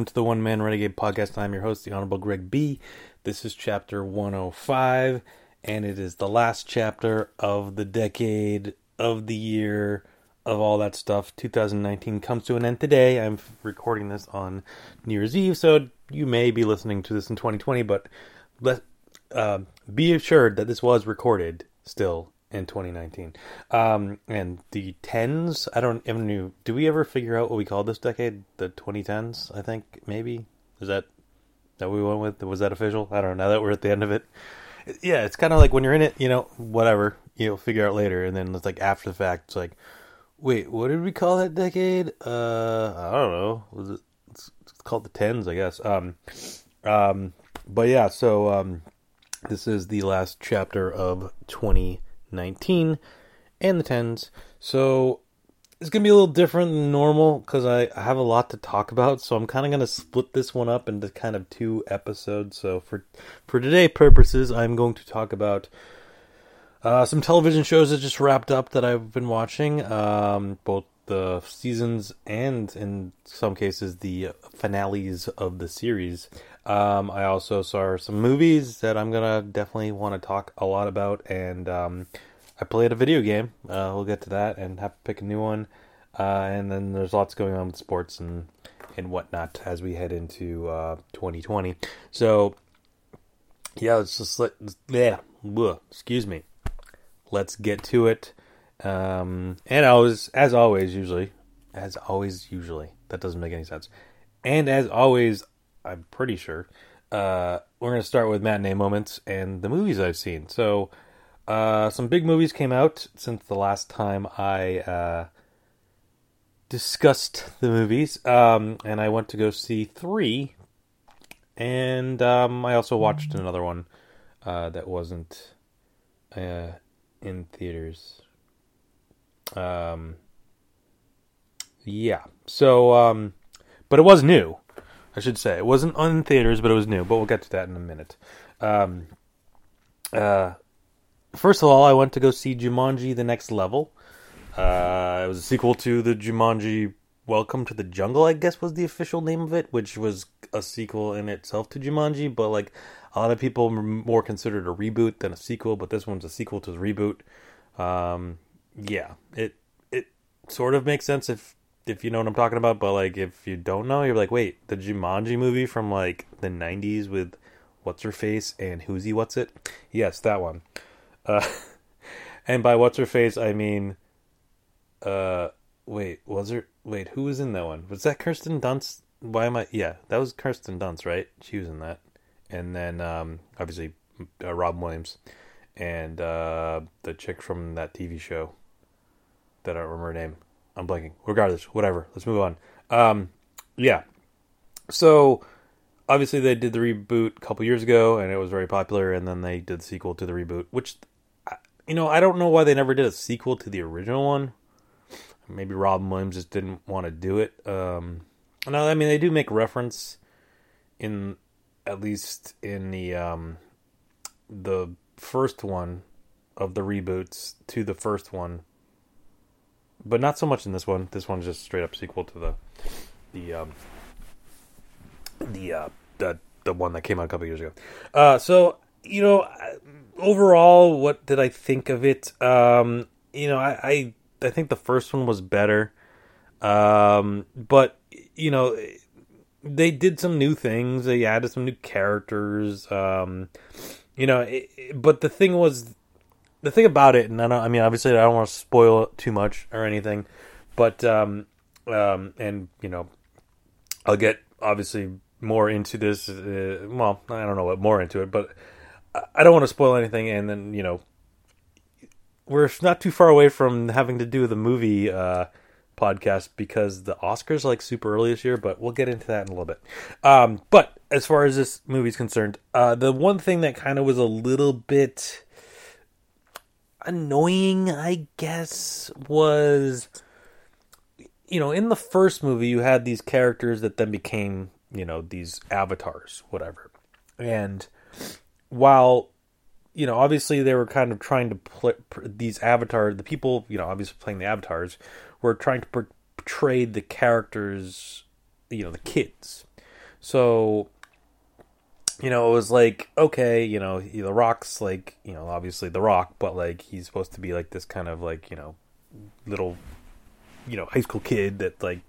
welcome to the One Man Renegade Podcast. I'm your host, the Honorable Greg B. This is chapter 105, and it is the last chapter of the decade, of the year, of all that stuff. 2019 comes to an end today. I'm recording this on New Year's Eve, so you may be listening to this in 2020, but let uh, be assured that this was recorded still in 2019. Um, and the tens, I don't even know. Do we ever figure out what we called this decade? The 2010s, I think maybe. Is that that we went with? Was that official? I don't know. Now that we're at the end of it, yeah, it's kind of like when you're in it, you know, whatever you'll figure out later, and then it's like after the fact, it's like, wait, what did we call that decade? Uh, I don't know. Was it? It's, it's called the tens, I guess. Um, um, but yeah, so um, this is the last chapter of 2019 and the tens. So it's gonna be a little different than normal because I, have a lot to talk about. So I'm kind of gonna split this one up into kind of two episodes. So for for today purposes, I'm going to talk about uh, some television shows that just wrapped up that I've been watching, um, both the seasons and in some cases the finales of the series. Um, I also saw some movies that I'm gonna definitely want to talk a lot about, and um, I played a video game. Uh, we'll get to that and have to pick a new one. Uh, and then there's lots going on with sports and and whatnot as we head into uh, 2020. So yeah, let's just let yeah, excuse me. Let's get to it. Um, and I was as always usually, as always usually that doesn't make any sense. And as always, I'm pretty sure uh, we're gonna start with matinee moments and the movies I've seen. So. Uh, some big movies came out since the last time I uh, discussed the movies, um, and I went to go see three, and um, I also watched another one uh, that wasn't uh, in theaters. Um, yeah, so um, but it was new. I should say it wasn't on theaters, but it was new. But we'll get to that in a minute. First of all, I went to go see Jumanji: The Next Level. Uh, it was a sequel to the Jumanji Welcome to the Jungle, I guess was the official name of it, which was a sequel in itself to Jumanji, but like a lot of people more considered a reboot than a sequel, but this one's a sequel to the reboot. Um, yeah, it it sort of makes sense if if you know what I'm talking about, but like if you don't know, you're like, wait, the Jumanji movie from like the '90s with what's her face and who's he what's it? Yes, that one. Uh, and by what's her face, I mean, uh, wait, was there? Wait, who was in that one? Was that Kirsten Dunst? Why am I? Yeah, that was Kirsten Dunst, right? She was in that, and then um, obviously uh, Rob Williams and uh, the chick from that TV show that I don't remember her name. I'm blanking. Regardless, whatever. Let's move on. Um, yeah. So obviously they did the reboot a couple years ago, and it was very popular. And then they did the sequel to the reboot, which you know I don't know why they never did a sequel to the original one. Maybe Robin Williams just didn't want to do it. Um, no, I mean they do make reference in at least in the um, the first one of the reboots to the first one, but not so much in this one. This one's just straight up sequel to the the um, the uh, the the one that came out a couple years ago. Uh, so you know, overall, what did I think of it? Um, you know, I, I I think the first one was better, um, but you know, they did some new things. They added some new characters. Um, you know, it, but the thing was, the thing about it, and I don't, I mean, obviously, I don't want to spoil it too much or anything, but um, um, and you know, I'll get obviously more into this. Uh, well, I don't know what more into it, but I- don't want to spoil anything. And then you know, we're not too far away from having to do the movie uh, podcast because the Oscars like super early this year. But we'll get into that in a little bit. Um, but as far as this movie's concerned, uh, the one thing that kind of was a little bit annoying, I guess, was you know, in the first movie you had these characters that then became, you know, these avatars, whatever. And while you know, obviously they were kind of trying to play these avatars, the people, you know, obviously playing the avatars were trying to portray the characters, you know, the kids. So you know, it was like, okay, you know, the Rock's like, you know, obviously the Rock, but like he's supposed to be like this kind of like, you know, little, you know, high school kid that like,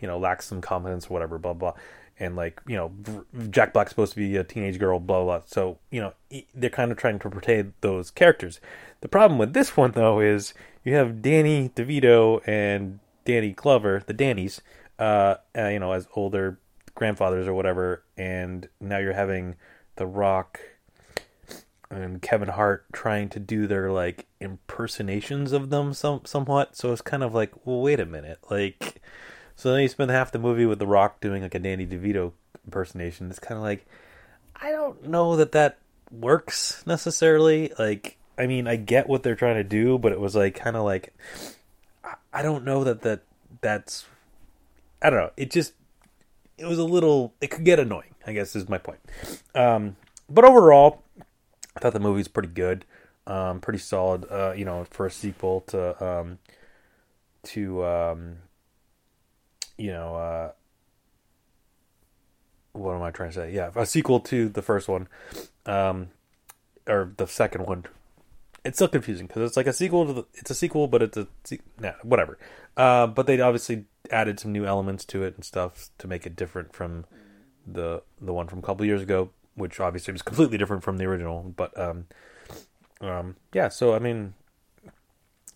you know, lacks some confidence or whatever, blah blah, and like, you know, Jack Black's supposed to be a teenage girl, blah blah. So you know, they're kind of trying to portray those characters. The problem with this one though is you have Danny DeVito and Danny Glover, the Dannies, uh, uh you know, as older grandfathers or whatever, and now you're having The Rock and Kevin Hart trying to do their like impersonations of them some somewhat. So it's kind of like, well, wait a minute, like. So then you spend half the movie with The Rock doing like a Danny DeVito impersonation. It's kind of like, I don't know that that works necessarily. Like, I mean, I get what they're trying to do, but it was like kind of like, I don't know that that that's, I don't know. It just it was a little it could get annoying i guess is my point um, but overall i thought the movie's pretty good um, pretty solid uh, you know for a sequel to um, to um, you know uh, what am i trying to say yeah a sequel to the first one um, or the second one it's still confusing because it's like a sequel to the, it's a sequel but it's a nah, whatever uh, but they obviously added some new elements to it and stuff to make it different from the the one from a couple years ago, which obviously was completely different from the original. But um, um, yeah, so I mean,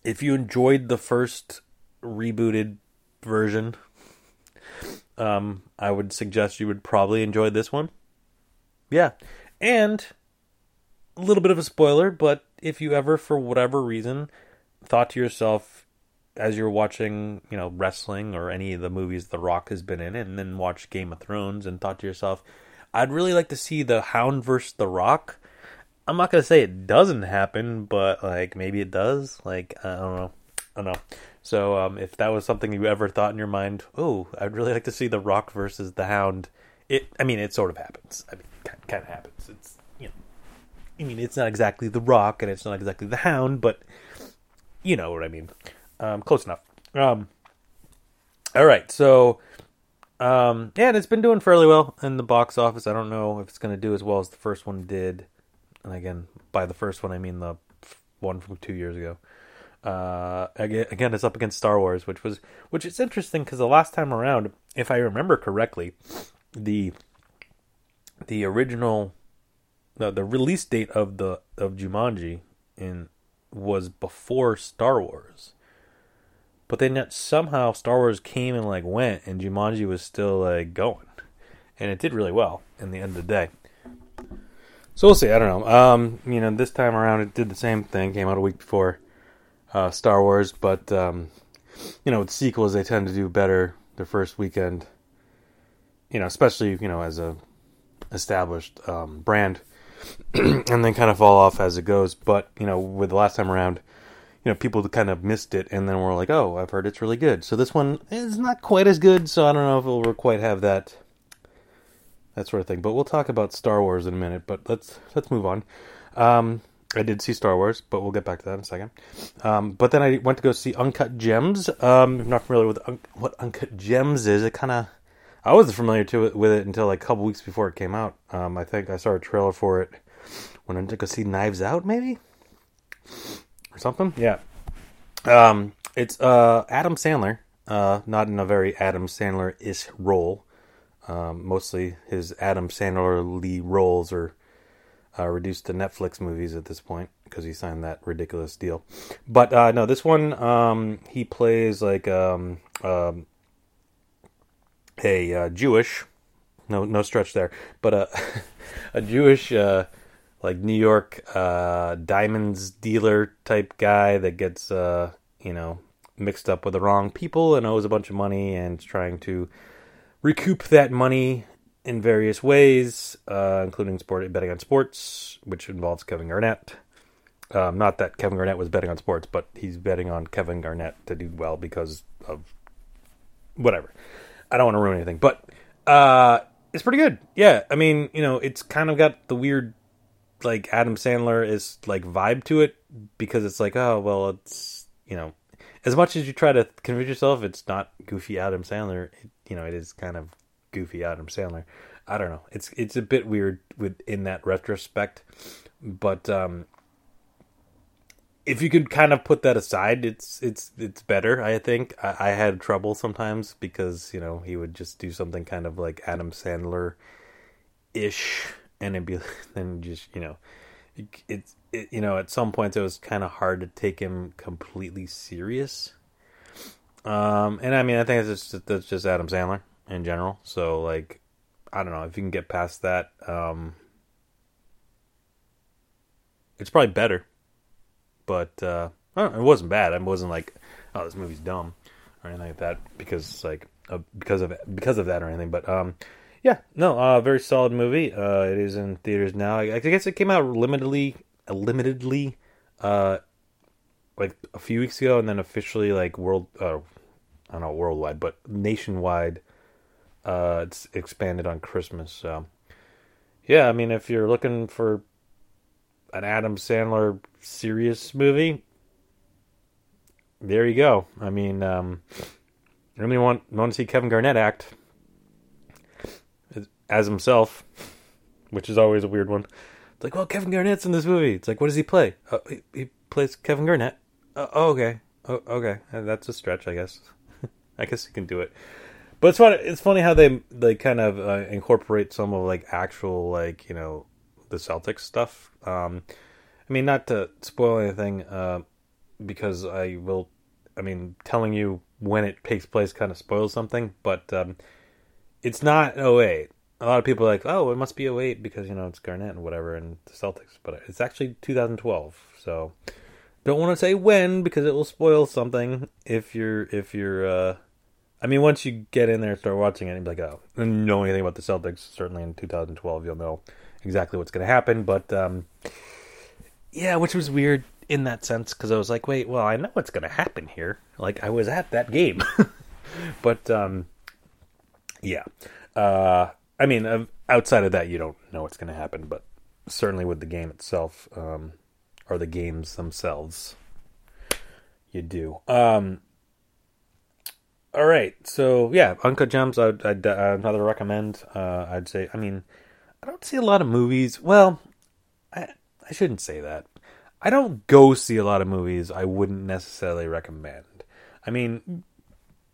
if you enjoyed the first rebooted version, um, I would suggest you would probably enjoy this one. Yeah, and a little bit of a spoiler, but if you ever, for whatever reason, thought to yourself, as you're watching, you know, wrestling or any of the movies The Rock has been in, and then watch Game of Thrones and thought to yourself, I'd really like to see the Hound versus The Rock. I'm not gonna say it doesn't happen, but like maybe it does. Like I don't know, I don't know. So um, if that was something you ever thought in your mind, oh, I'd really like to see The Rock versus the Hound. It, I mean, it sort of happens. I mean, kind of happens. It's you know, I mean, it's not exactly The Rock and it's not exactly the Hound, but you know what I mean. Um, close enough. Um, all right, so um, yeah, and it's been doing fairly well in the box office. I don't know if it's going to do as well as the first one did. And again, by the first one, I mean the one from two years ago. Uh, again, it's up against Star Wars, which was which is interesting because the last time around, if I remember correctly, the the original the the release date of the of Jumanji in was before Star Wars. But then yet somehow Star Wars came and like went, and Jumanji was still like going, and it did really well in the end of the day. So we'll see. I don't know. Um, you know, this time around it did the same thing. Came out a week before uh, Star Wars, but um, you know, with sequels they tend to do better their first weekend. You know, especially you know as a established um, brand, and then kind of fall off as it goes. But you know, with the last time around, you know, people kind of missed it, and then we're like, oh, I've heard it's really good. So this one is not quite as good, so I don't know if it will quite have that that sort of thing. But we'll talk about Star Wars in a minute. But let's let's move on. Um, I did see Star Wars, but we'll get back to that in a second. Um, but then I went to go see Uncut Gems. Um, I'm not familiar with un- what Uncut Gems is. It kind of I wasn't familiar to it, with it until like a couple weeks before it came out. Um, I think I saw a trailer for it when I went to go see Knives Out, maybe or something. Yeah. Um, it's uh, Adam Sandler, uh, not in a very Adam Sandler ish role. Um, mostly his Adam Sandler Lee roles are uh, reduced to Netflix movies at this point because he signed that ridiculous deal. But uh, no, this one um, he plays like um, um, a uh, Jewish, no no stretch there, but a a Jewish uh, like New York uh, diamonds dealer type guy that gets uh, you know mixed up with the wrong people and owes a bunch of money and trying to recoup that money in various ways, uh, including sport betting on sports, which involves Kevin Garnett. Um, not that Kevin Garnett was betting on sports, but he's betting on Kevin Garnett to do well because of whatever. I don't want to ruin anything, but uh, it's pretty good. Yeah, I mean, you know, it's kind of got the weird, like Adam Sandler is like vibe to it because it's like, oh well, it's you know, as much as you try to convince yourself it's not goofy Adam Sandler, it, you know, it is kind of goofy Adam Sandler. I don't know. It's it's a bit weird with in that retrospect, but um, if you could kind of put that aside, it's it's it's better. I think I, I had trouble sometimes because you know he would just do something kind of like Adam Sandler ish, and it'd be then just you know it, it's it, you know at some points it was kind of hard to take him completely serious. Um, and I mean I think it's just that's just Adam Sandler in general. So like I don't know if you can get past that. Um, it's probably better, but uh, it wasn't bad. I wasn't like, oh, this movie's dumb or anything like that because like uh, because of because of that or anything. But um, yeah, no, uh, very solid movie. Uh, it is in theaters now. I, I guess it came out limitedly, limitedly, uh, like a few weeks ago, and then officially like world, uh, I don't know, worldwide, but nationwide uh, it's expanded on Christmas. So, yeah, I mean, if you're looking for an Adam Sandler serious movie, there you go. I mean, um, I really want want to see Kevin Garnett act as himself, which is always a weird one. It's like, well, Kevin Garnett's in this movie. It's like, what does he play? Uh, he, he, plays Kevin Garnett. Uh, oh, okay. Oh, okay. That's a stretch, I guess. I guess he can do it. But it's funny. It's funny how they they kind of uh, incorporate some of like actual like you know the Celtics stuff. Um, I mean, not to spoil anything, uh, because I will. I mean, telling you when it takes place kind of spoils something, but um, it's not 08. A lot of people are like, oh, it must be 08 because you know it's Garnett and whatever and the Celtics, but it's actually 2012. So don't want to say when because it will spoil something if you're if you're uh, I mean, once you get in there and start watching it, you'll be like, oh, and you know anything about the Celtics, certainly in 2012, you'll know exactly what's going to happen. But um, yeah, which was weird in that sense because I was like, wait, well, I know what's going to happen here. Like, I was at that game. but um, yeah. Uh, I mean, outside of that, you don't know what's going to happen, but certainly with the game itself, um, or the games themselves, you do. Um, all right, so yeah, Uncut Gems. I'd, I'd uh, another recommend. Uh, I'd say. I mean, I don't see a lot of movies. Well, I I shouldn't say that. I don't go see a lot of movies. I wouldn't necessarily recommend. I mean,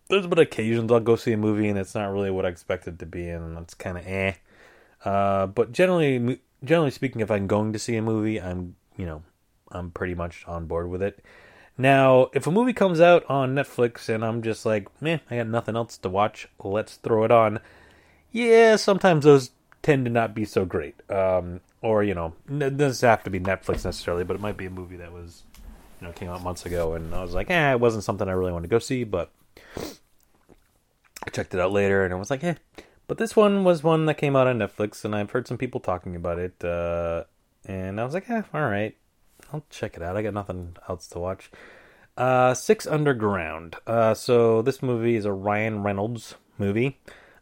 there's been occasions I'll go see a movie and it's not really what I expected to be, and it's kind of eh. Uh, but generally, generally speaking, if I'm going to see a movie, I'm you know, I'm pretty much on board with it. Now, if a movie comes out on Netflix and I'm just like, meh, I got nothing else to watch, let's throw it on. Yeah, sometimes those tend to not be so great. Um, or, you know, it doesn't have to be Netflix necessarily, but it might be a movie that was, you know, came out months ago and I was like, eh, it wasn't something I really wanted to go see, but I checked it out later and I was like, eh. But this one was one that came out on Netflix and I've heard some people talking about it. Uh, and I was like, eh, all right. I'll check it out. I got nothing else to watch. Uh, Six Underground. Uh, so this movie is a Ryan Reynolds movie.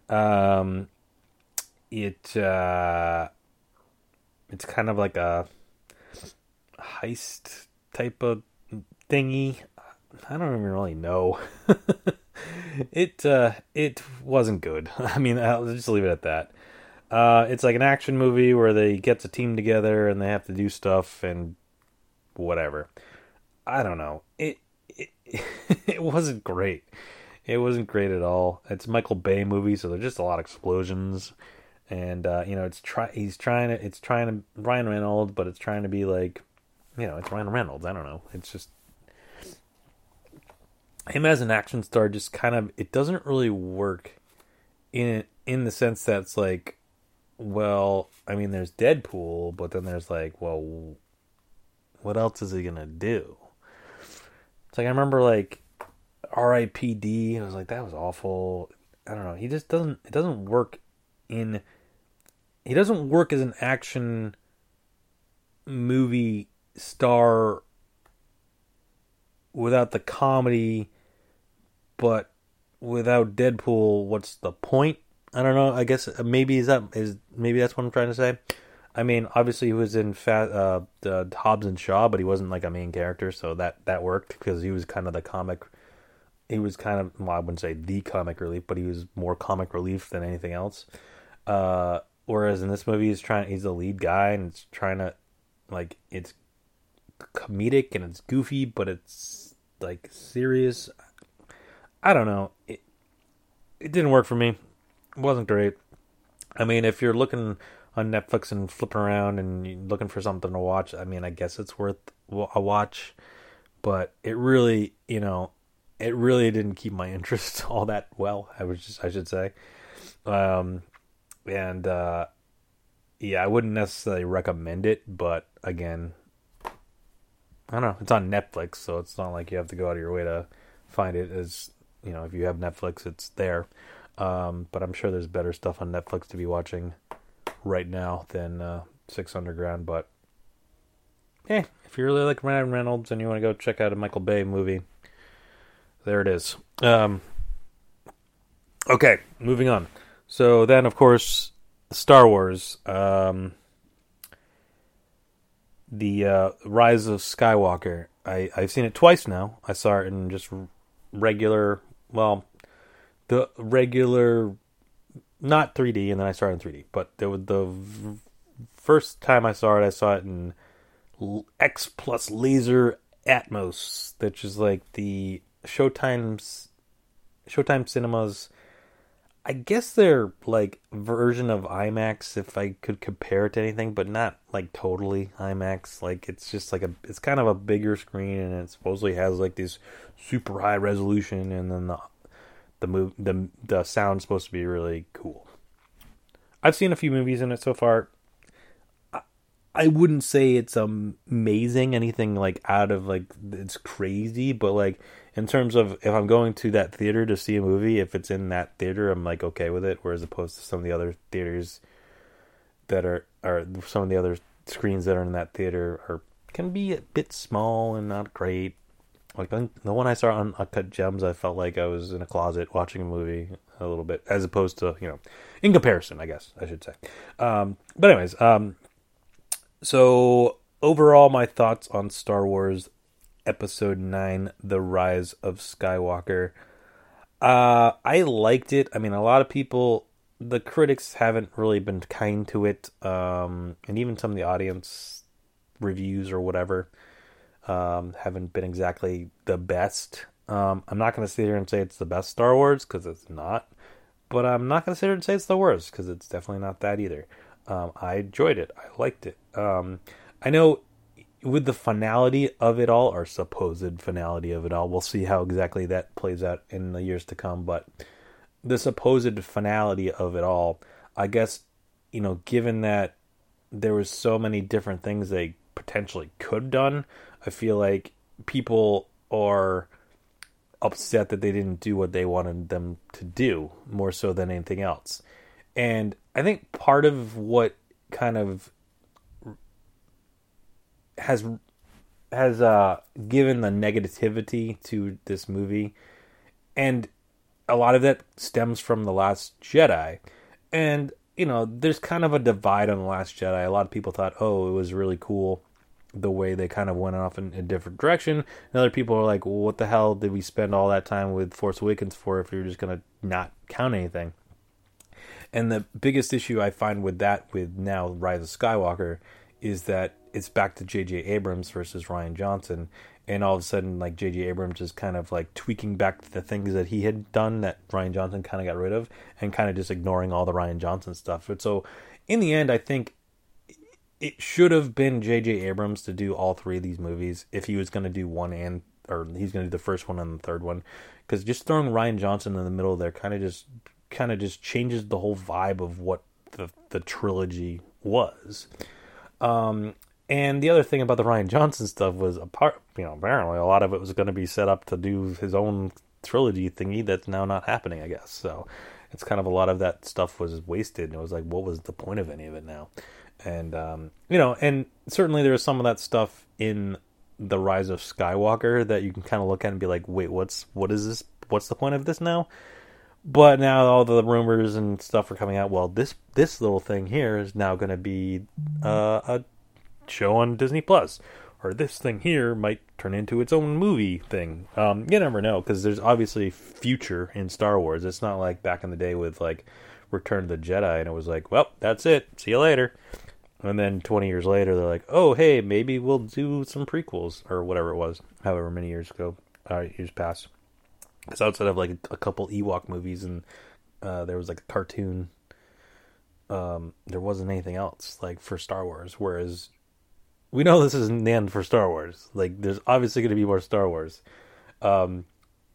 Um, it uh, it's kind of like a heist type of thingy. I don't even really know. it uh, it wasn't good. I mean, I'll just leave it at that. Uh, it's like an action movie where they get a team together and they have to do stuff and whatever. I don't know. It it, it wasn't great. It wasn't great at all. It's Michael Bay movie, so there's just a lot of explosions, and uh, you know, it's try he's trying to it's trying to Ryan Reynolds, but it's trying to be like, you know, it's Ryan Reynolds. I don't know. It's just him as an action star. Just kind of it doesn't really work in in the sense that it's like, well, I mean, there's Deadpool, but then there's like, well, what else is he gonna do? It's like I remember like R.I.P.D. I was like that was awful. I don't know. He just doesn't. It doesn't work in. He doesn't work as an action movie star without the comedy, but without Deadpool, what's the point? I don't know. I guess uh, maybe is that is maybe that's what I'm trying to say. I mean, obviously he was in Fat uh, the Hobbs and Shaw, but he wasn't like a main character, so that that worked because he was kind of the comic. He was kind of well, I wouldn't say the comic relief, but he was more comic relief than anything else. Uh, whereas in this movie, he's trying he's the lead guy and it's trying to like it's comedic and it's goofy, but it's like serious. I don't know. It it didn't work for me. It wasn't great. I mean, if you're looking on Netflix and flipping around and looking for something to watch, I mean, I guess it's worth a watch. But it really, you know, it really didn't keep my interest all that well. I was just, I should say, um, and uh, yeah, I wouldn't necessarily recommend it. But again, I don't know. It's on Netflix, so it's not like you have to go out of your way to find it. As you know, if you have Netflix, it's there. Um, but I'm sure there's better stuff on Netflix to be watching right now than uh, Six Underground. But eh, if you really like Ryan Reynolds and you want to go check out a Michael Bay movie, there it is. Um, okay, moving on. So then, of course, Star Wars. Um, the uh, Rise of Skywalker. I, I've seen it twice now. I saw it in just regular, well, the regular, not 3D, and then I saw it in 3D. But the the first time I saw it, I saw it in X plus Laser Atmos, which is like the Showtime's Showtime Cinemas. I guess they're like version of IMAX if I could compare it to anything, but not like totally IMAX. Like it's just like a it's kind of a bigger screen and it supposedly has like this super high resolution and then the the move the the sound's supposed to be really cool. I've seen a few movies in it so far. I, I wouldn't say it's amazing, anything like out of like it's crazy, but like in terms of if I'm going to that theater to see a movie, if it's in that theater, I'm like okay with it. Whereas opposed to some of the other theaters that are are some of the other screens that are in that theater are can be a bit small and not great. Like the one I saw on Uncut Gems, I felt like I was in a closet watching a movie a little bit, as opposed to you know, in comparison, I guess I should say. Um, but anyways, um, so overall, my thoughts on Star Wars Episode Nine: The Rise of Skywalker. Uh, I liked it. I mean, a lot of people, the critics haven't really been kind to it, um, and even some of the audience reviews or whatever um, haven't been exactly the best. Um, I'm not going to sit here and say it's the best Star Wars because it's not, but I'm not going to sit here and say it's the worst because it's definitely not that either. Um, I enjoyed it. I liked it. Um, I know with the finality of it all, or supposed finality of it all, we'll see how exactly that plays out in the years to come. But the supposed finality of it all, I guess, you know, given that there was so many different things they potentially could have done, I feel like people are upset that they didn't do what they wanted them to do more so than anything else. And I think part of what kind of has has uh given the negativity to this movie and a lot of that stems from the last Jedi. And you know, there's kind of a divide on the last Jedi. A lot of people thought, "Oh, it was really cool." The way they kind of went off in a different direction. And other people are like, well, what the hell did we spend all that time with Force Awakens for if you're just going to not count anything? And the biggest issue I find with that, with now Rise of Skywalker, is that it's back to J.J. Abrams versus Rian Johnson. And all of a sudden, like J.J. Abrams is kind of like tweaking back the things that he had done that Rian Johnson kind of got rid of, and kind of just ignoring all the Rian Johnson stuff. But so, in the end, I think it should have been J.J. Abrams to do all three of these movies if he was going to do one and or he's going to do the first one and the third one because just throwing Rian Johnson in the middle there kind of just kind of just changes the whole vibe of what the the trilogy was. Um, and the other thing about the Rian Johnson stuff was apart, you know, apparently a lot of it was going to be set up to do his own trilogy thingy that's now not happening, I guess. So it's kind of a lot of that stuff was wasted. And it was like, what was the point of any of it now? And um, you know, and certainly there's some of that stuff in the Rise of Skywalker that you can kind of look at and be like, wait, what's what is this? What's the point of this now? But now all the rumors and stuff are coming out. Well, this this little thing here is now going to be uh, a show on Disney Plus, or this thing here might turn into its own movie thing. Um, you never know because there's obviously future in Star Wars. It's not like back in the day with like Return of the Jedi, and it was like, well, that's it. See you later. And then 20 years later, they're like, oh, hey, maybe we'll do some prequels or whatever it was, however many years ago, uh, years past. Because outside of like a couple Ewok movies and uh, there was like a cartoon, um, there wasn't anything else like for Star Wars. Whereas we know this isn't the end for Star Wars. Like there's obviously going to be more Star Wars. Um,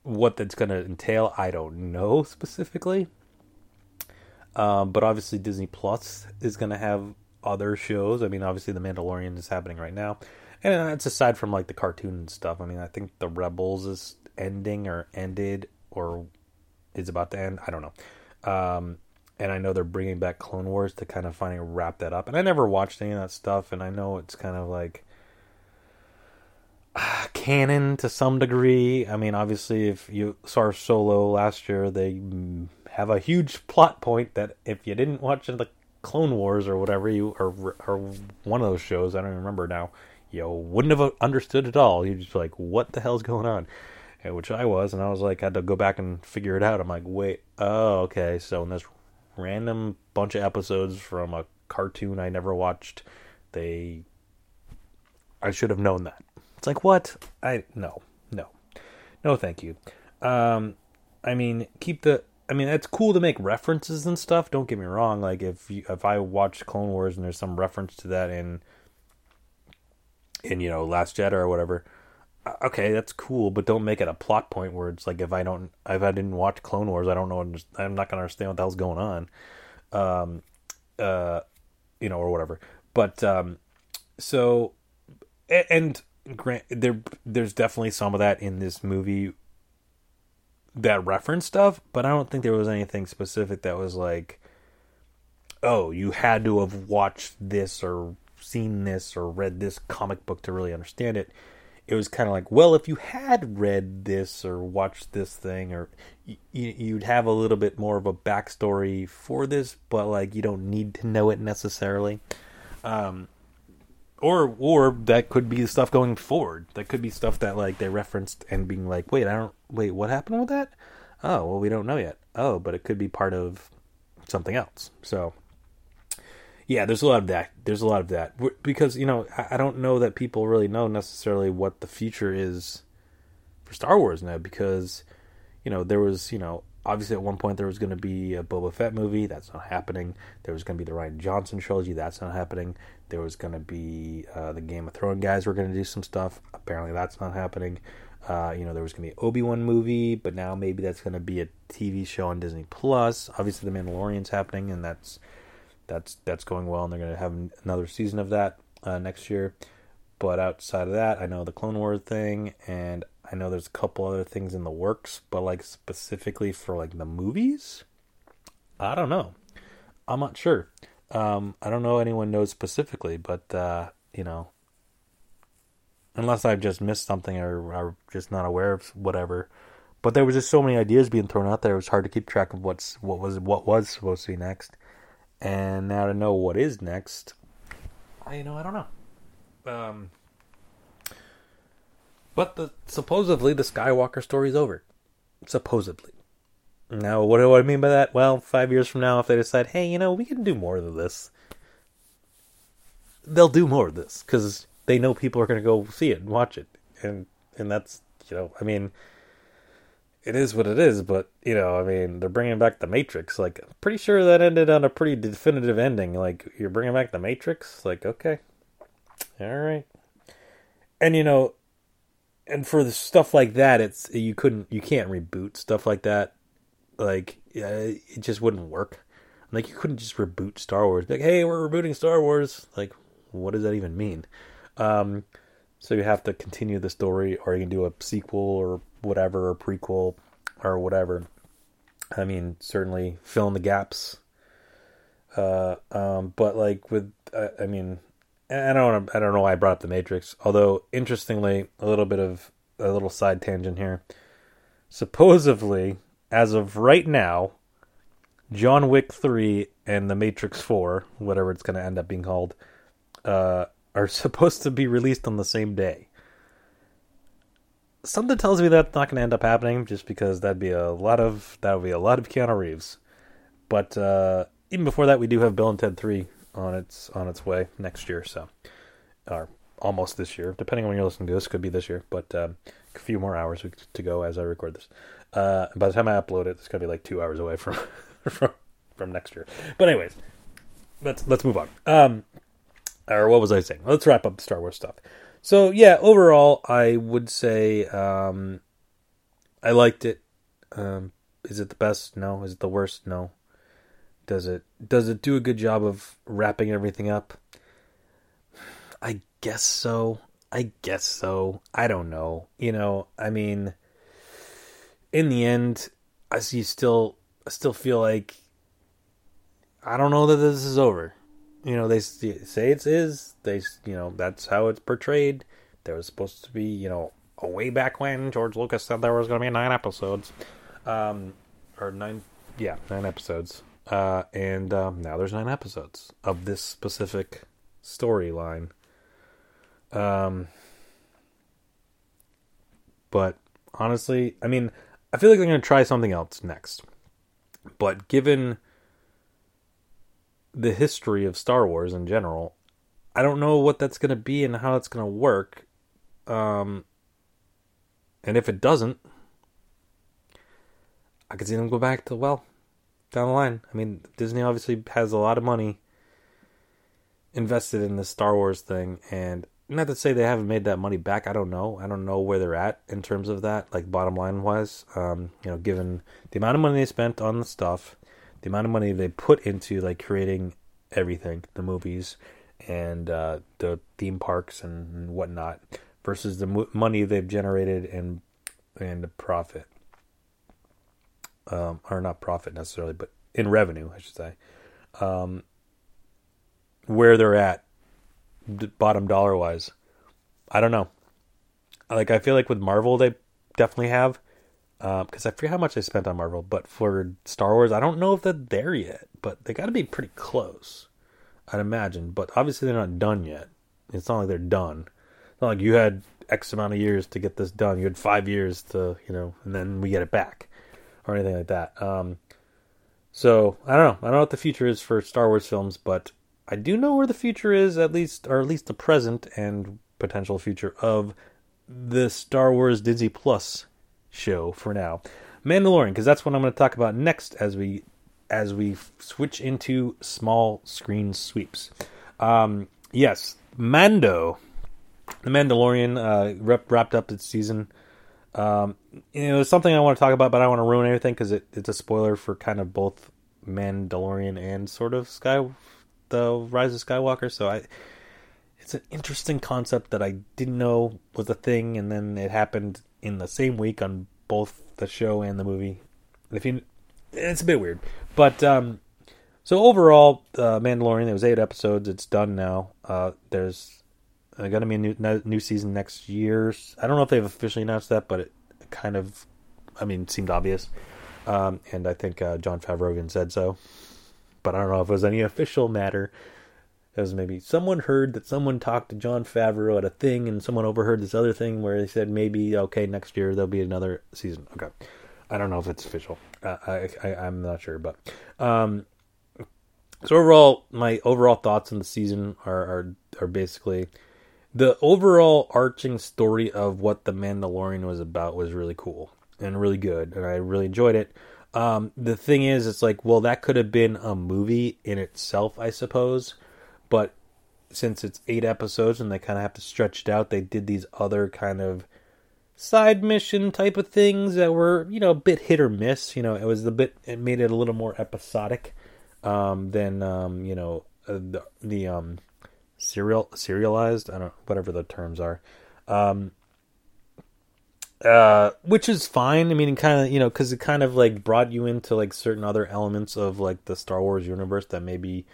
what that's going to entail, I don't know specifically. Um, but obviously Disney Plus is going to have other shows. I mean, obviously The Mandalorian is happening right now, and that's aside from like the cartoon and stuff. I mean, I think The Rebels is ending or ended or is about to end. I don't know. Um, and I know they're bringing back Clone Wars to kind of finally wrap that up. And I never watched any of that stuff, and I know it's kind of like uh, canon to some degree. I mean, obviously, if you saw Solo last year, they have a huge plot point that if you didn't watch the Clone Wars or whatever you or or one of those shows, I don't even remember now, you wouldn't have understood at all. You'd just like, "What the hell's going on?" And which I was, and I was like, had to go back and figure it out. I'm like, wait, oh, okay. So in this random bunch of episodes from a cartoon I never watched, they, I should have known that. It's like, what? I no, no, no, thank you. Um, I mean, keep the I mean, it's cool to make references and stuff. Don't get me wrong. Like if you, if I watch Clone Wars and there's some reference to that in in you know Last Jedi or whatever, uh, okay, that's cool. But don't make it a plot point where it's like if I don't if I didn't watch Clone Wars, I don't know. I'm not gonna understand what the hell's going on. Um, uh, you know, or whatever. But um, so and grant there there's definitely some of that in this movie that reference stuff, but I don't think there was anything specific that was like, oh, you had to have watched this or seen this or read this comic book to really understand it. It was kind of like, well, if you had read this or watched this thing, or y- you'd have a little bit more of a backstory for this, but like you don't need to know it necessarily. Um, or or that could be stuff going forward. That could be stuff that like they referenced and being like, wait, I don't wait, what happened with that? Oh, well, we don't know yet. Oh, but it could be part of something else. So yeah, there's a lot of that. There's a lot of that because you know I don't know that people really know necessarily what the future is for Star Wars now because you know there was you know obviously at one point there was going to be a Boba Fett movie. That's not happening. There was going to be the Rian Johnson trilogy. That's not happening. There was going to be uh, the Game of Thrones guys were going to do some stuff. Apparently, that's not happening. Uh, you know, there was going to be Obi Wan movie, but now maybe that's going to be a TV show on Disney Plus. Obviously, The Mandalorian's happening, and that's that's that's going well, and they're going to have another season of that uh, next year. But outside of that, I know the Clone Wars thing, and I know there's a couple other things in the works, but like specifically for like the movies, I don't know. I'm not sure. Um, I don't know anyone knows specifically, but uh, you know, unless I've just missed something or are just not aware of whatever. But there was just so many ideas being thrown out there; it was hard to keep track of what's what was what was supposed to be next. And now to know what is next, I you know I don't know. Um, but the supposedly the Skywalker story's over. Supposedly. Now, what do I mean by that? Well, five years from now, if they decide, hey, you know, we can do more of this, they'll do more of this because they know people are going to go see it and watch it, and and that's you know, I mean, it is what it is. But you know, I mean, they're bringing back the Matrix. Like, I'm pretty sure that ended on a pretty definitive ending. Like, you're bringing back the Matrix. Like, okay, all right, and you know, and for the stuff like that, it's you couldn't, you can't reboot stuff like that like it just wouldn't work. Like you couldn't just reboot Star Wars. Like, hey, we're rebooting Star Wars. Like, what does that even mean? Um, so you have to continue the story, or you can do a sequel or whatever, or prequel or whatever. I mean, certainly fill in the gaps. Uh, um, but like with I, I mean, I don't wanna, I don't know why I brought up the Matrix. Although interestingly, a little bit of a little side tangent here. Supposedly, as of right now, John Wick three and the Matrix four, whatever it's going to end up being called, uh, are supposed to be released on the same day. Something tells me that's not going to end up happening, just because that'd be a lot of that would be a lot of Keanu Reeves. But uh, even before that, we do have Bill and Ted three on its on its way next year, so or almost this year, depending on when you're listening to this, could be this year, but um, a few more hours to go as I record this. Uh, by the time I upload it, it's gonna be like two hours away from from from next year. But anyways, let's let's move on. Um, or what was I saying? Let's wrap up the Star Wars stuff. So yeah, overall, I would say um, I liked it. Um, is it the best? No. Is it the worst? No. Does it does it do a good job of wrapping everything up? I guess so. I guess so. I don't know. You know, I mean, in the end, I see still I still feel like I don't know that this is over you know they say it is they you know that's how it's portrayed there was supposed to be you know a way back when george lucas said there was going to be nine episodes um or nine yeah nine episodes uh and um, now there's nine episodes of this specific storyline um but honestly i mean i feel like they're going to try something else next but given the history of Star Wars in general. I don't know what that's going to be and how it's going to work. Um, and if it doesn't, I could see them go back to, well, down the line. I mean, Disney obviously has a lot of money invested in the Star Wars thing. And not to say they haven't made that money back. I don't know. I don't know where they're at in terms of that, like bottom line wise. Um, you know, given the amount of money they spent on the stuff the amount of money they put into like creating everything, the movies and uh, the theme parks and, whatnot, versus the mo- money they've generated and and the profit, um, or not profit necessarily, but in revenue, I should say. Um, where they're at, bottom dollar wise, I don't know. Like I feel like with Marvel, they definitely have because um, I forget how much they spent on Marvel, but for Star Wars, I don't know if they're there yet, but they got to be pretty close, I'd imagine. But obviously, they're not done yet. It's not like they're done. It's not like you had X amount of years to get this done. You had five years to, you know, and then we get it back, or anything like that. Um, so I don't know. I don't know what the future is for Star Wars films, but I do know where the future is, at least, or at least the present and potential future of the Star Wars Disney Plus show for now. Mandalorian, because that's what I'm going to talk about next as we as we switch into small screen sweeps. Um, yes, Mando, the Mandalorian, uh, wrapped up its season. Um, you know, it's something I want to talk about, but I don't want to ruin anything because it, it's a spoiler for kind of both Mandalorian and sort of Sky, the Rise of Skywalker. So I, it's an interesting concept that I didn't know was a thing, and then it happened in the same week on both the show and the movie. If you, it's a bit weird, but um, so overall, uh, Mandalorian. There was eight episodes. It's done now. Uh, there's going to be a new new season next year. I don't know if they've officially announced that, but it kind of, I mean, seemed obvious. Um, and I think uh, Jon Favreau even said so. But I don't know if it was any official matter. It was maybe someone heard that someone talked to Jon Favreau at a thing, and someone overheard this other thing where they said maybe okay next year there'll be another season. Okay, I don't know if it's official. Uh, I, I am not sure, but um, so overall, my overall thoughts on the season are are, are basically the overall arching story of what the Mandalorian was about was really cool and really good, and I really enjoyed it. Um, the thing is, it's like, well, that could have been a movie in itself, I suppose. But since it's eight episodes and they kind of have to stretch it out, they did these other kind of side mission type of things that were, you know, a bit hit or miss. You know, it was a bit, it made it a little more episodic um, than, um, you know, uh, the, the um, serial serialized. I don't whatever the terms are. Um, uh, which is fine. I mean, kind of, you know, because it kind of like brought you into like certain other elements of like the Star Wars universe that maybe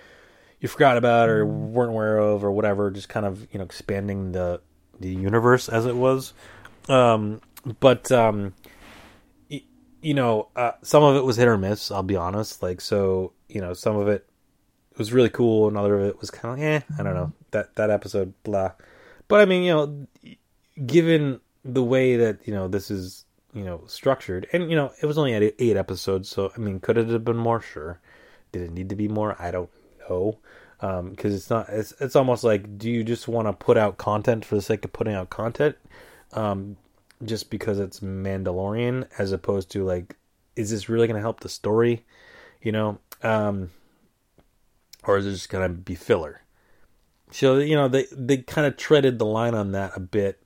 you forgot about or weren't aware of or whatever. Just kind of you know expanding the the universe as it was. Um, but um, y- you know, uh, some of it was hit or miss. I'll be honest. Like so, you know, some of it was really cool, and other of it was kind of eh. I don't know that that episode blah. But I mean, you know, given the way that you know this is you know structured, and you know it was only at eight episodes, so I mean, could it have been more? Sure. Did it need to be more? I don't know. Because um, it's not. It's it's almost like, do you just want to put out content for the sake of putting out content, um, just because it's Mandalorian, as opposed to like, is this really going to help the story? You know, um, or is it just going to be filler? So you know they they kind of treaded the line on that a bit.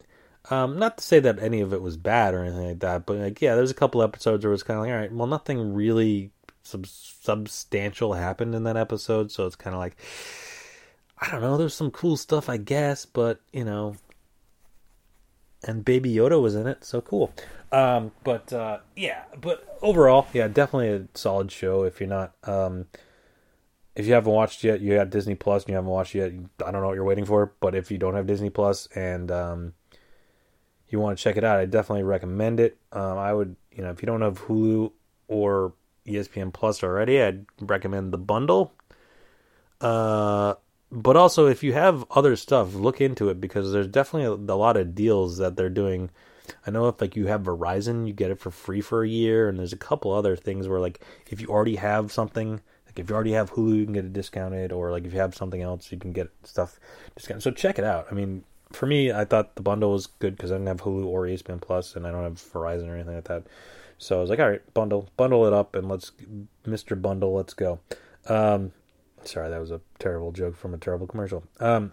Um, not to say that any of it was bad or anything like that, but like yeah, there's a couple episodes where it's kind of like all right, well, nothing really sub- substantial happened in that episode, so it's kind of like I don't know. There's some cool stuff, I guess, but you know, and Baby Yoda was in it, so cool. Um, but uh, yeah, but overall, yeah, definitely a solid show. If you're not, um, if you haven't watched yet, you got Disney Plus, and you haven't watched yet. I don't know what you're waiting for, but if you don't have Disney Plus and um, you want to check it out, I definitely recommend it. Um, I would, you know, if you don't have Hulu or ESPN Plus already, I'd recommend the bundle. Uh, but also, if you have other stuff, look into it because there's definitely a, a, lot of deals that they're doing. I know if like you have Verizon, you get it for free for a year, and there's a couple other things where like if you already have something, like if you already have Hulu, you can get it discounted, or like if you have something else, you can get stuff discounted. So check it out. I mean, for me, I thought the bundle was good because I didn't have Hulu or ESPN Plus, and I don't have Verizon or anything like that. So I was like, all right, bundle, bundle it up, and let's, Mister Bundle, let's go. Um, sorry, that was a terrible joke from a terrible commercial. Um,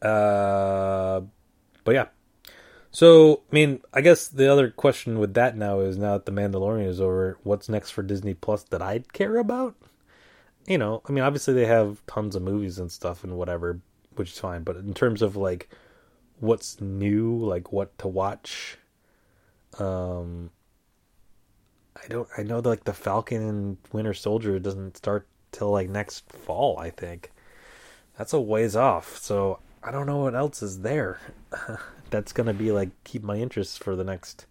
uh, but yeah. So, I mean, I guess the other question with that now is now that the Mandalorian is over, what's next for Disney Plus that I'd care about? You know, I mean, obviously they have tons of movies and stuff and whatever, which is fine. But in terms of like what's new, like what to watch, um, I don't. I know that, like the Falcon and Winter Soldier doesn't start till like next fall. I think that's a ways off. So I don't know what else is there. that's gonna be like keep my interest for the next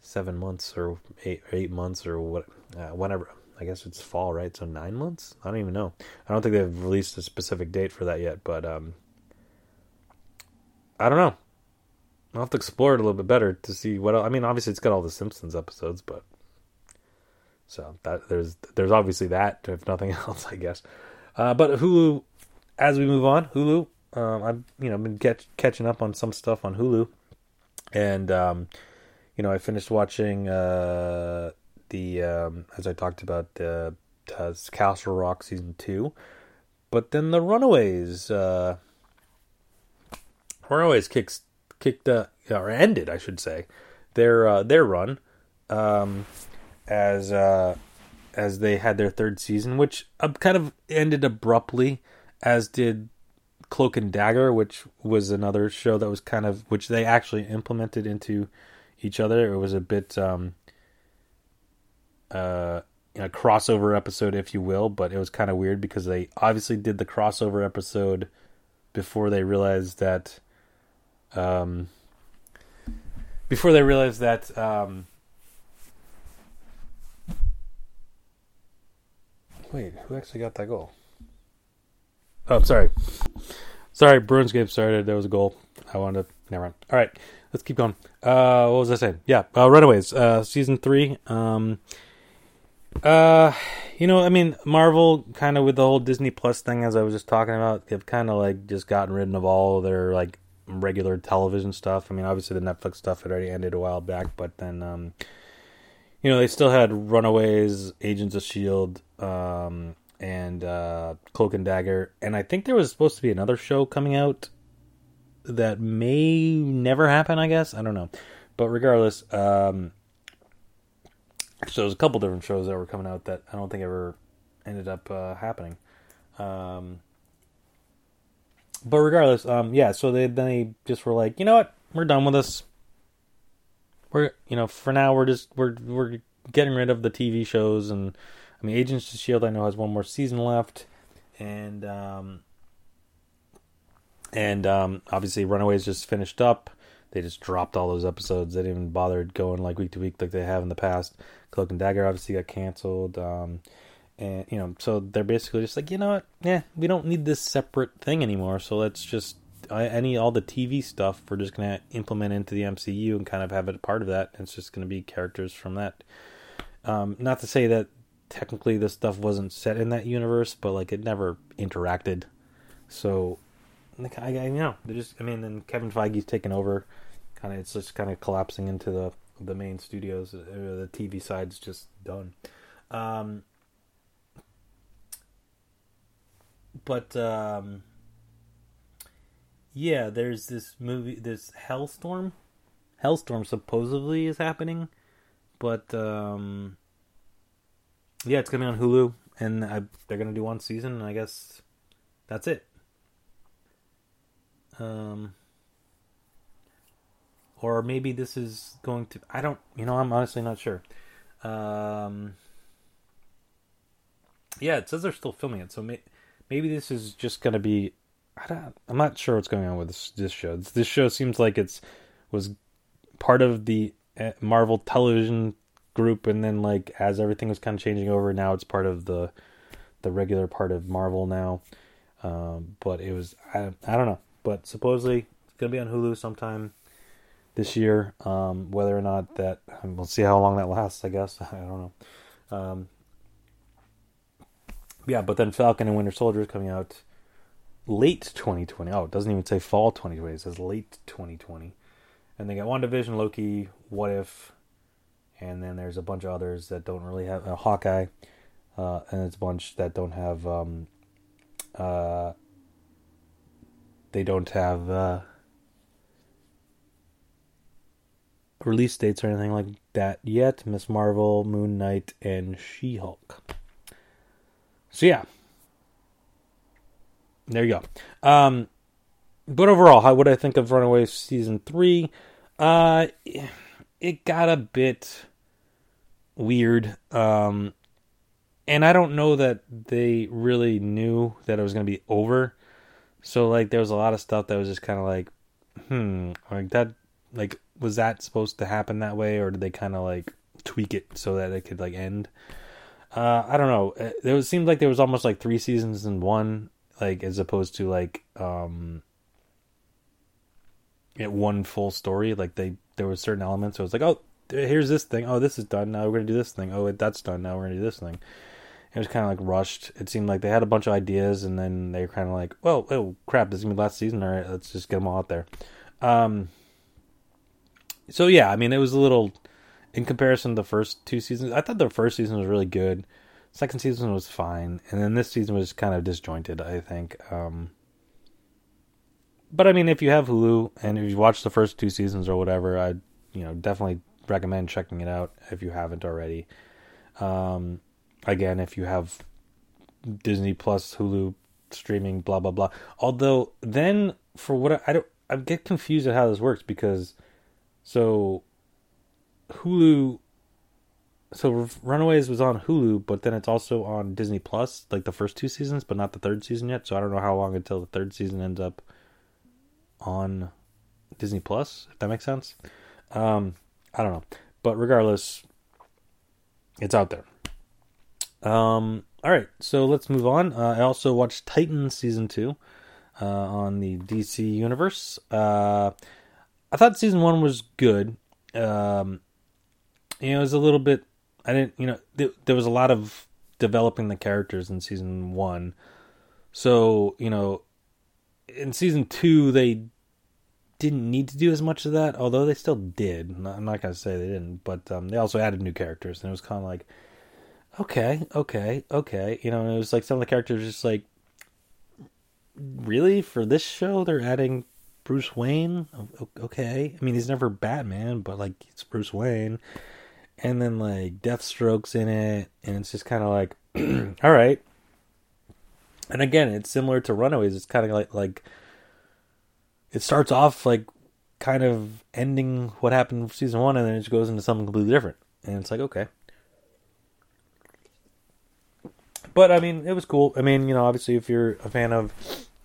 seven months or eight eight months or what uh, whenever. I guess it's fall, right? So nine months. I don't even know. I don't think they've released a specific date for that yet, but um, I don't know. I'll have to explore it a little bit better to see what. Else. I mean, obviously it's got all the Simpsons episodes, but so that there's there's obviously that if nothing else, I guess. Uh, but Hulu, as we move on, Hulu, um, I've you know been catch, catching up on some stuff on Hulu, and um, you know I finished watching uh, the um, as I talked about the uh, Castle Rock season two, but then the Runaways uh, Runaways kicks kicked uh, or ended I should say their uh, their run. Um, as uh, as they had their third season, which kind of ended abruptly, as did Cloak and Dagger, which was another show that was kind of which they actually implemented into each other. It was a bit um, uh, a crossover episode, if you will, but it was kind of weird because they obviously did the crossover episode before they realized that um, before they realized that um, Wait, who actually got that goal? Oh, sorry. Sorry, Bruins game started. There was a goal. I wanted to. Never mind. All right, let's keep going. Uh, what was I saying? Yeah, uh, Runaways, uh, season three. Um, uh, you know, I mean, Marvel kind of with the whole Disney Plus thing, as I was just talking about, they've kind of like just gotten rid of all their like regular television stuff. I mean, obviously the Netflix stuff had already ended a while back, but then um, you know, they still had Runaways, Agents of Shield, um, and uh, Cloak and Dagger, and I think there was supposed to be another show coming out that may never happen. I guess I don't know, but regardless, um, so there's a couple different shows that were coming out that I don't think ever ended up uh, happening. Um, but regardless, um, yeah. So they then they just were like, you know what, we're done with this we're you know for now we're just we're we're getting rid of the TV shows and I mean Agents of Shield I know has one more season left and um, and um, obviously Runaways just finished up. They just dropped all those episodes. They didn't even bother going like week to week like they have in the past. Cloak and Dagger obviously got canceled. Um, and you know, so they're basically just like, you know what? Yeah, we don't need this separate thing anymore. So let's just any all the TV stuff we're just gonna implement into the MCU and kind of have it part of that. It's just gonna be characters from that. Um, not to say that technically this stuff wasn't set in that universe, but like it never interacted. So, like, I, I you know they just I mean, then Kevin Feige's taken over. Kind of, it's just kind of collapsing into the the main studios. Uh, the TV side's just done. Um, but um, yeah, there's this movie, this Helstrom. Helstrom supposedly is happening, but um, yeah, it's gonna be on Hulu, and I, they're gonna do one season, and I guess that's it. Um, or maybe this is going to. I don't. You know, I'm honestly not sure. Um, yeah, it says they're still filming it, so may, maybe this is just gonna be. I don't. I'm not sure what's going on with this, this show. This, this show seems like it's was part of the eh, Marvel television group, and then like as everything was kind of changing over, now it's part of the the regular part of Marvel now. Um, but it was I, I don't know, but supposedly it's gonna be on Hulu sometime this year. Um, whether or not that we'll see how long that lasts. I guess I don't know. Um, yeah, but then Falcon and Winter Soldier is coming out late 2020. Oh, it doesn't even say fall 2020. It says late 2020. And they got WandaVision, Loki, What If, and then there's a bunch of others that don't really have uh, Hawkeye, uh, and it's a bunch that don't have. Um, uh, they don't have uh, release dates or anything like that yet. Miss Marvel, Moon Knight, and She Hulk. So yeah, there you go. Um, but overall, how would I think of Runaways season three? Uh, it got a bit weird. Um, and I don't know that they really knew that it was going to be over. So like, there was a lot of stuff that was just kind of like, hmm, like that, like was that supposed to happen that way, or did they kind of like tweak it so that it could like end? Uh, I don't know. It, it seemed like there was almost like three seasons in one, like as opposed to like um, it one full story. Like they there was certain elements. So it was like, oh, here's this thing. Oh, this is done. Now we're gonna do this thing. Oh, that's done. Now we're gonna do this thing. It was kind of like rushed. It seemed like they had a bunch of ideas, and then they were kind of like, "Well, oh crap, this is gonna be last season. All right, let's just get them all out there." Um, so yeah, I mean, it was a little in comparison to the first two seasons. I thought the first season was really good. Second season was fine, and then this season was kind of disjointed. I think. Um, but I mean, if you have Hulu and if you watch the first two seasons or whatever, I you know definitely recommend checking it out if you haven't already. Um, again, if you have Disney Plus, Hulu streaming, blah blah blah. Although then, for what I, I don't, I get confused at how this works because so Hulu. So Runaways was on Hulu, but then it's also on Disney Plus, like the first two seasons, but not the third season yet. So I don't know how long until the third season ends up on Disney Plus. If that makes sense. Um, I don't know. But regardless, it's out there. Um, all right, so let's move on. Uh, I also watched Titans season two uh, on the DC universe. Uh, I thought season one was good. Um, you know, it was a little bit. I didn't. You know, th- there was a lot of developing the characters in season one. So you know, in season two they didn't need to do as much of that, although they still did. I'm not gonna say they didn't, but um, they also added new characters, and it was kind of like, okay, okay, okay, you know. It was like some of the characters just like, really for this show they're adding Bruce Wayne. Okay, I mean he's never Batman, but like it's Bruce Wayne, and then like Deathstroke's in it, and it's just kind of like, all right. And again, it's similar to Runaways. It's kind of like like it starts off like kind of ending what happened season one, and then it just goes into something completely different. And it's like, okay. but I mean, it was cool. I mean, you know, obviously, if you're a fan of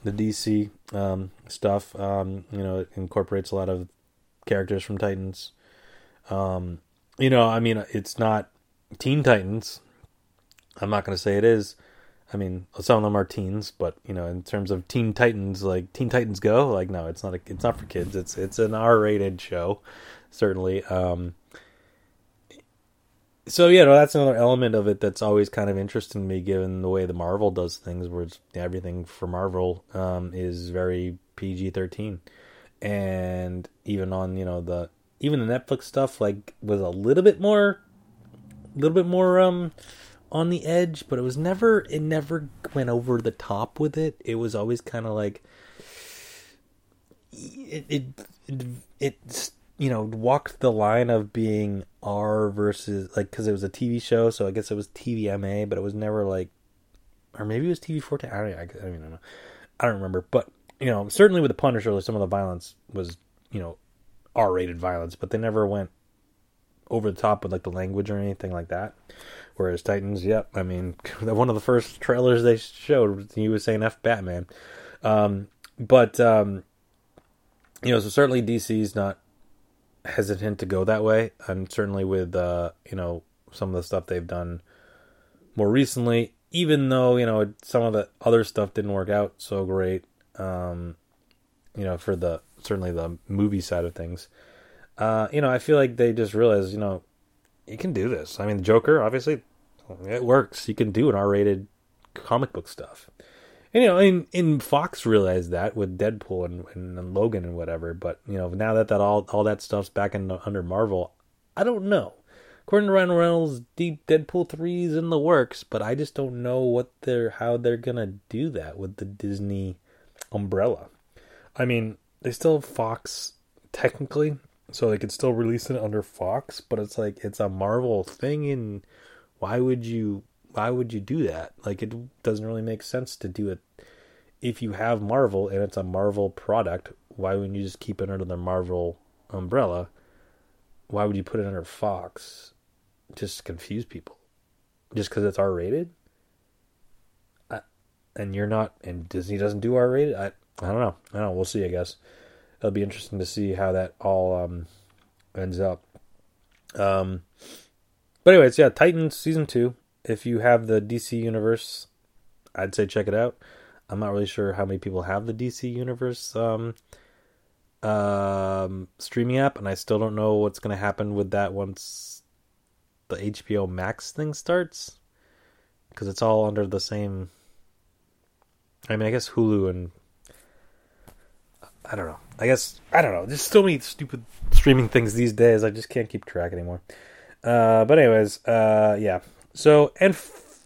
the DC um, stuff, um, you know, it incorporates a lot of characters from Titans. Um, you know, I mean, it's not Teen Titans. I'm not going to say it is. I mean, some of them are teens, but you know, in terms of Teen Titans, like Teen Titans Go, like no, it's not. A, it's not for kids. It's it's an R-rated show, certainly. Um, so yeah, no, that's another element of it that's always kind of interesting to me, given the way the Marvel does things, where everything for Marvel um, is very PG thirteen, and even on you know the even the Netflix stuff like was a little bit more, a little bit more um on the edge, but it was never it never went over the top with it. It was always kind of like it it it, it you know walked the line of being R versus like because it was a TV show, so I guess it was TVMA, but it was never like, or maybe it was TV fourteen. I don't, I, I don't know. I don't remember, but you know, certainly with the Punisher, some of the violence was you know R rated violence, but they never went over the top with like the language or anything like that. Whereas Titans, yep, I mean, one of the first trailers they showed, he was saying "F Batman," um, but um, you know, so certainly DC's not hesitant to go that way, and certainly with uh, you know some of the stuff they've done more recently, even though you know some of the other stuff didn't work out so great, um, you know, for the certainly the movie side of things. Uh, you know, I feel like they just realized, you know, you can do this. I mean, the Joker, obviously, it works. You can do an R-rated comic book stuff. And, you know, in in Fox realized that with Deadpool and, and, and, Logan and whatever. But you know, now that that all all that stuff's back in under Marvel, I don't know. According to Ryan Reynolds, Deep Deadpool three is in the works, but I just don't know what they're how they're gonna do that with the Disney umbrella. I mean, they still have Fox technically, so they could still release it under Fox, but it's like it's a Marvel thing, and why would you why would you do that? Like it doesn't really make sense to do it if you have Marvel and it's a Marvel product. Why wouldn't you just keep it under the Marvel umbrella? Why would you put it under Fox? Just confuse people. Just because it's R rated. And you're not, and Disney doesn't do R rated. I I don't know. I don't know. We'll see. I guess it'll be interesting to see how that all um, ends up. Um, but anyways, yeah, Titans season two if you have the DC Universe, I'd say check it out. I'm not really sure how many people have the DC Universe um, um, streaming app, and I still don't know what's going to happen with that once the HBO Max thing starts, because it's all under the same. I mean, I guess Hulu and I don't know. I guess I don't know. There's so many stupid streaming things these days. I just can't keep track anymore. Uh, but anyways, uh, yeah. So, and f-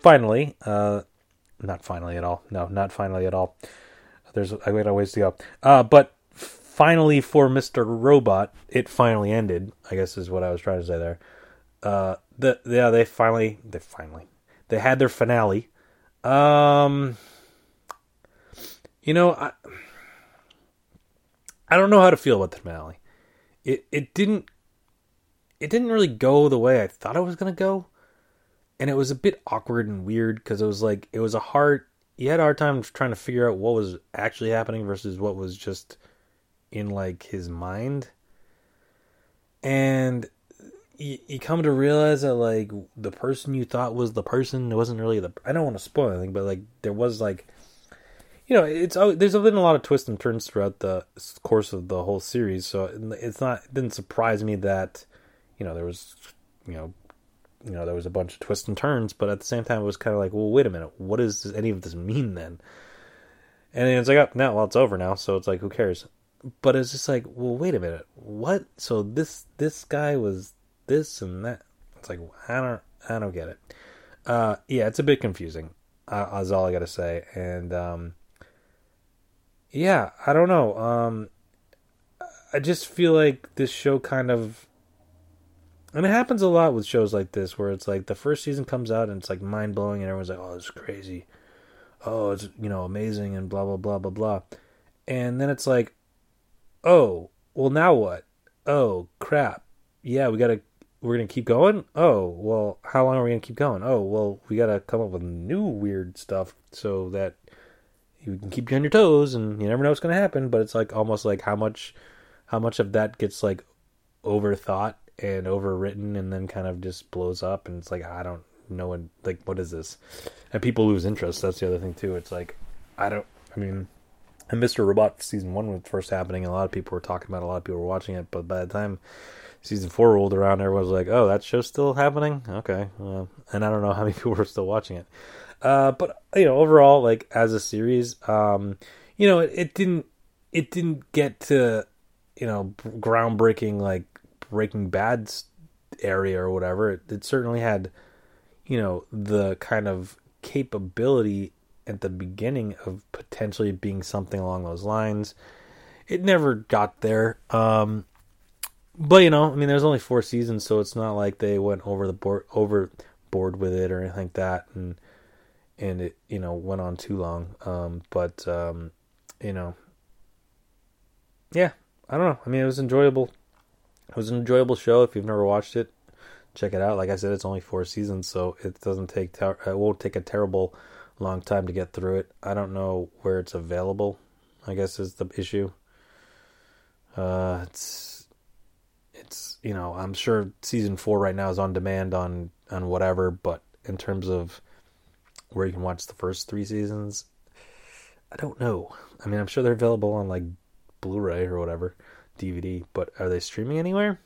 finally, uh, not finally at all. No, not finally at all. There's I got a ways to go. Uh, but finally for Mr. Robot, it finally ended. I guess is what I was trying to say there. Uh, the yeah, they finally they finally they had their finale. Um, you know, I I don't know how to feel about the finale. It it didn't it didn't really go the way I thought it was gonna go. And it was a bit awkward and weird because it was like it was a hard you had a hard time trying to figure out what was actually happening versus what was just in like his mind. And you, you come to realize that like the person you thought was the person wasn't really the i don't want to spoil anything but like there was like you know it's oh, there's been a lot of twists and turns throughout the course of the whole series so it's not it didn't surprise me that you know there was you know you know there was a bunch of twists and turns, but at the same time it was kind of like, well, wait a minute, what does any of this mean then? And it's like, oh, no, well, it's over now, so it's like, who cares? But it's just like, well, wait a minute, what? So this this guy was this and that. It's like I don't I don't get it. Uh, yeah, it's a bit confusing. Uh, is all I gotta say. And um, yeah, I don't know. Um, I just feel like this show kind of and it happens a lot with shows like this where it's like the first season comes out and it's like mind blowing and everyone's like, oh, it's crazy. Oh, it's, you know, amazing and blah, blah, blah, blah, blah. And then it's like, oh, well, now what? Oh, crap. Yeah, we got to, we're gonna keep going. Oh, well, how long are we gonna keep going? Oh, well, we gotta come up with new weird stuff so that you can keep you on your toes, and you never know what's gonna happen. But it's like almost like how much, how much of that gets like overthought and overwritten, and then kind of just blows up, and it's like I don't know what like what is this, and people lose interest. That's the other thing too. It's like I don't. I mean, and Mr. Robot season one was first happening, a lot of people were talking about. It, a lot of people were watching it, but by the time season four rolled around, everyone was like, "Oh, that show's still happening." Okay, uh, and I don't know how many people were still watching it. Uh, but you know, overall, like as a series, um, you know, it, it didn't it didn't get to you know groundbreaking like Breaking Bad's area or whatever. It, it certainly had you know the kind of capability at the beginning of potentially being something along those lines. It never got there. Um, but you know, I mean, there's only four seasons, so it's not like they went over the board overboard with it or anything like that, and and it you know went on too long. Um, but um, you know, yeah, I don't know. I mean, it was enjoyable. It was an enjoyable show. If you've never watched it, check it out. Like I said, it's only four seasons, so it doesn't take ter- it won't take a terrible long time to get through it. I don't know where it's available. I guess is the issue. Uh, it's it's you know I'm sure season four right now is on demand on on whatever, but in terms of where you can watch the first three seasons, I don't know. I mean, I'm sure they're available on like Blu-ray or whatever, DVD, but are they streaming anywhere?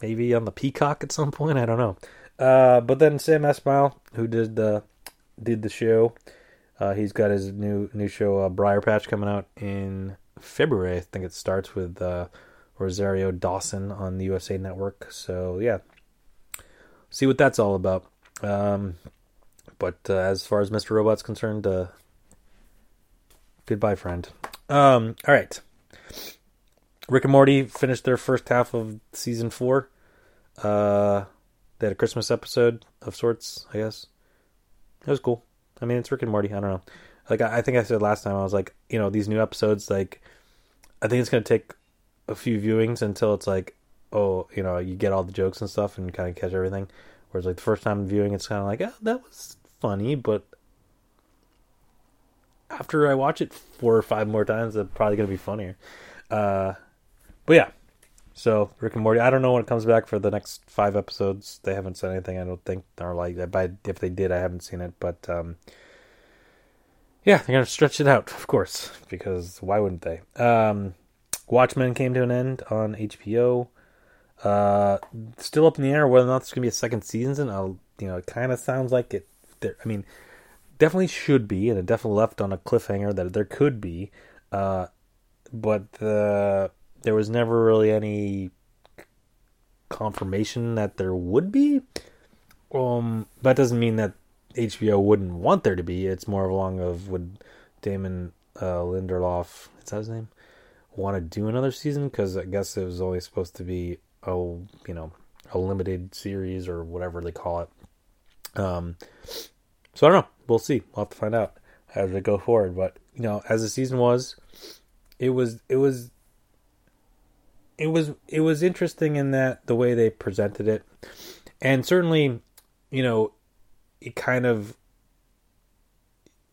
Maybe on the Peacock at some point. I don't know. Uh, but then Sam Esmail, who did the did the show, uh, he's got his new new show uh, Briar Patch coming out in February. I think it starts with uh, Rosario Dawson on the USA Network. So yeah, see what that's all about. Um, but uh, as far as Mr. Robot's concerned, uh, goodbye, friend. Um, all right. Rick and Morty finished their first half of season four. Uh, they had a Christmas episode of sorts, I guess. It was cool. I mean, it's Rick and Morty. I don't know. Like I, I think I said last time, I was like, you know, these new episodes, like, I think it's gonna take a few viewings until it's like, oh, you know, you get all the jokes and stuff and kind of catch everything. Whereas like the first time viewing, it's kind of like, oh, that was funny, but after I watch it four or five more times, it's probably gonna be funnier. Uh, but yeah, so Rick and Morty. I don't know when it comes back for the next five episodes. They haven't said anything. I don't think or like if they did, I haven't seen it. But um, yeah, they're gonna stretch it out, of course, because why wouldn't they? Um, Watchmen came to an end on HBO. Uh, still up in the air whether or not there's gonna be a second season. I'll, you know, it kind of sounds like it. There, I mean, definitely should be, and it definitely left on a cliffhanger that there could be. Uh, but the there was never really any confirmation that there would be. Um, that doesn't mean that HBO wouldn't want there to be. It's more along of would Damon uh, Lindelof, is that his name, want to do another season? Because I guess it was only supposed to be a you know a limited series or whatever they call it. Um, so I don't know. We'll see. We'll have to find out as we go forward. But you know, as the season was, it was it was it was it was interesting in that the way they presented it, and certainly, you know, it kind of,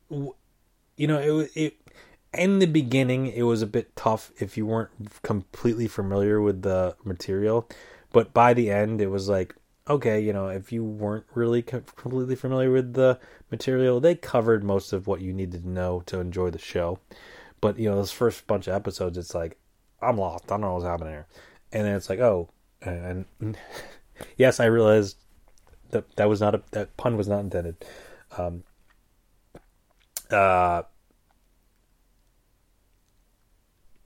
you know, it it in the beginning it was a bit tough if you weren't completely familiar with the material, but by the end it was like okay, you know, if you weren't really completely familiar with the material, they covered most of what you needed to know to enjoy the show. But you know, those first bunch of episodes, it's like I'm lost. I don't know what's happening here. And then it's like, oh, and yes, I realized that that was not a that pun was not intended. Um, uh,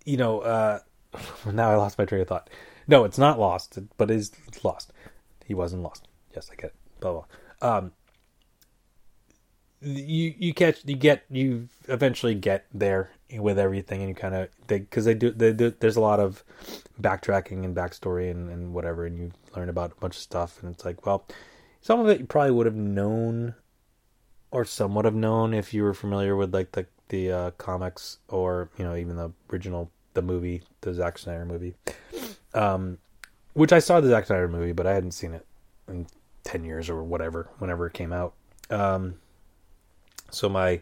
you know, uh, now I lost my train of thought. No, it's not lost, but is lost. He wasn't lost. Yes, I get it. Blah blah. Um, you you catch you get you eventually get there with everything and you kind of because they do they do there's a lot of backtracking and backstory and, and whatever and you learn about a bunch of stuff and it's like well some of it you probably would have known or somewhat have known if you were familiar with like the the uh, comics or you know even the original the movie the Zack Snyder movie um which I saw the Zack Snyder movie, but I hadn't seen it in ten years or whatever, whenever it came out. Um, so my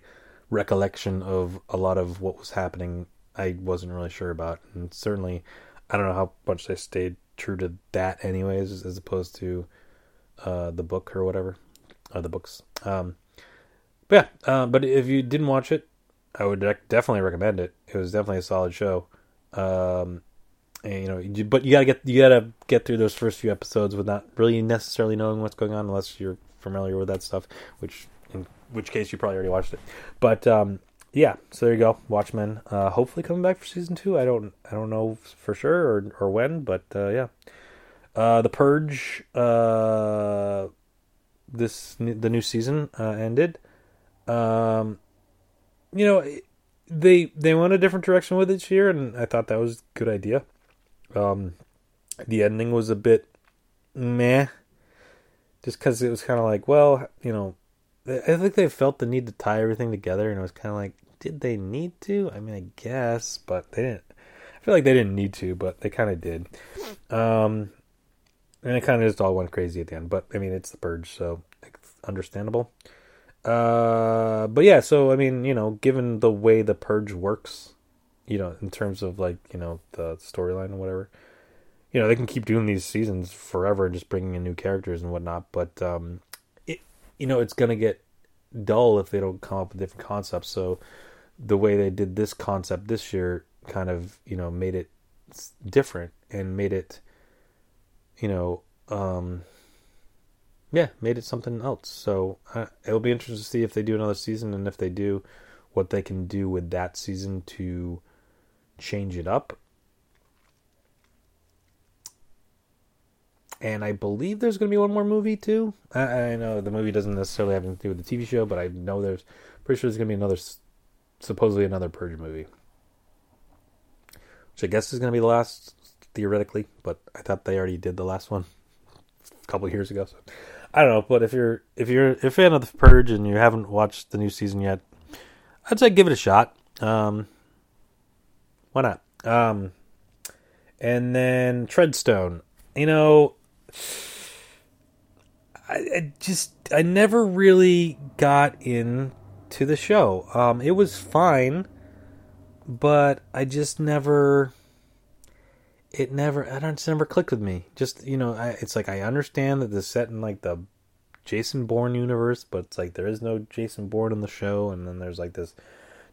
recollection of a lot of what was happening, I wasn't really sure about, and certainly, I don't know how much they stayed true to that, anyways, as opposed to uh, the book or whatever, uh, the books. Um, but yeah, uh, but if you didn't watch it, I would definitely recommend it. It was definitely a solid show. Um, and, you know, but you gotta get you gotta get through those first few episodes without really necessarily knowing what's going on, unless you're familiar with that stuff. Which, in which case, you probably already watched it. But um, yeah, so there you go, Watchmen. Uh, hopefully coming back for season two. I don't I don't know for sure or or when, but uh, yeah. Uh, the Purge. Uh, this the new season uh, ended. Um, you know, they they went a different direction with it here, and I thought that was a good idea. Um, the ending was a bit meh, just because it was kind of like, well, you know, I think they felt the need to tie everything together, and it was kind of like, did they need to? I mean, I guess, but they didn't. I feel like they didn't need to, but they kind of did. Um, and it kind of just all went crazy at the end. But I mean, it's the purge, so it's understandable. Uh, but yeah, so I mean, you know, given the way the purge works, you know, in terms of like you know the storyline and whatever, you know, they can keep doing these seasons forever just bringing in new characters and whatnot. But um, you know, it's gonna get dull if they don't come up with different concepts. So the way they did this concept this year kind of you know made it different and made it you know um yeah made it something else so uh, it'll be interesting to see if they do another season and if they do what they can do with that season to change it up and I believe there's going to be one more movie too. I, I, know the movie doesn't necessarily have anything to do with the TV show, but I know there's pretty sure there's going to be another, supposedly another Purge movie, which I guess is going to be the last theoretically. But I thought they already did the last one a couple years ago. So I don't know. But if you're if you're a fan of the Purge and you haven't watched the new season yet, I'd say give it a shot. Um, why not? Um, and then Treadstone. You know, I, I, just I never really got into the show. Um, it was fine, but I just never. It never. I don't. Never clicked with me. Just you know, I, it's like I understand that it's set in like the Jason Bourne universe, but it's like there is no Jason Bourne in the show, and then there's like this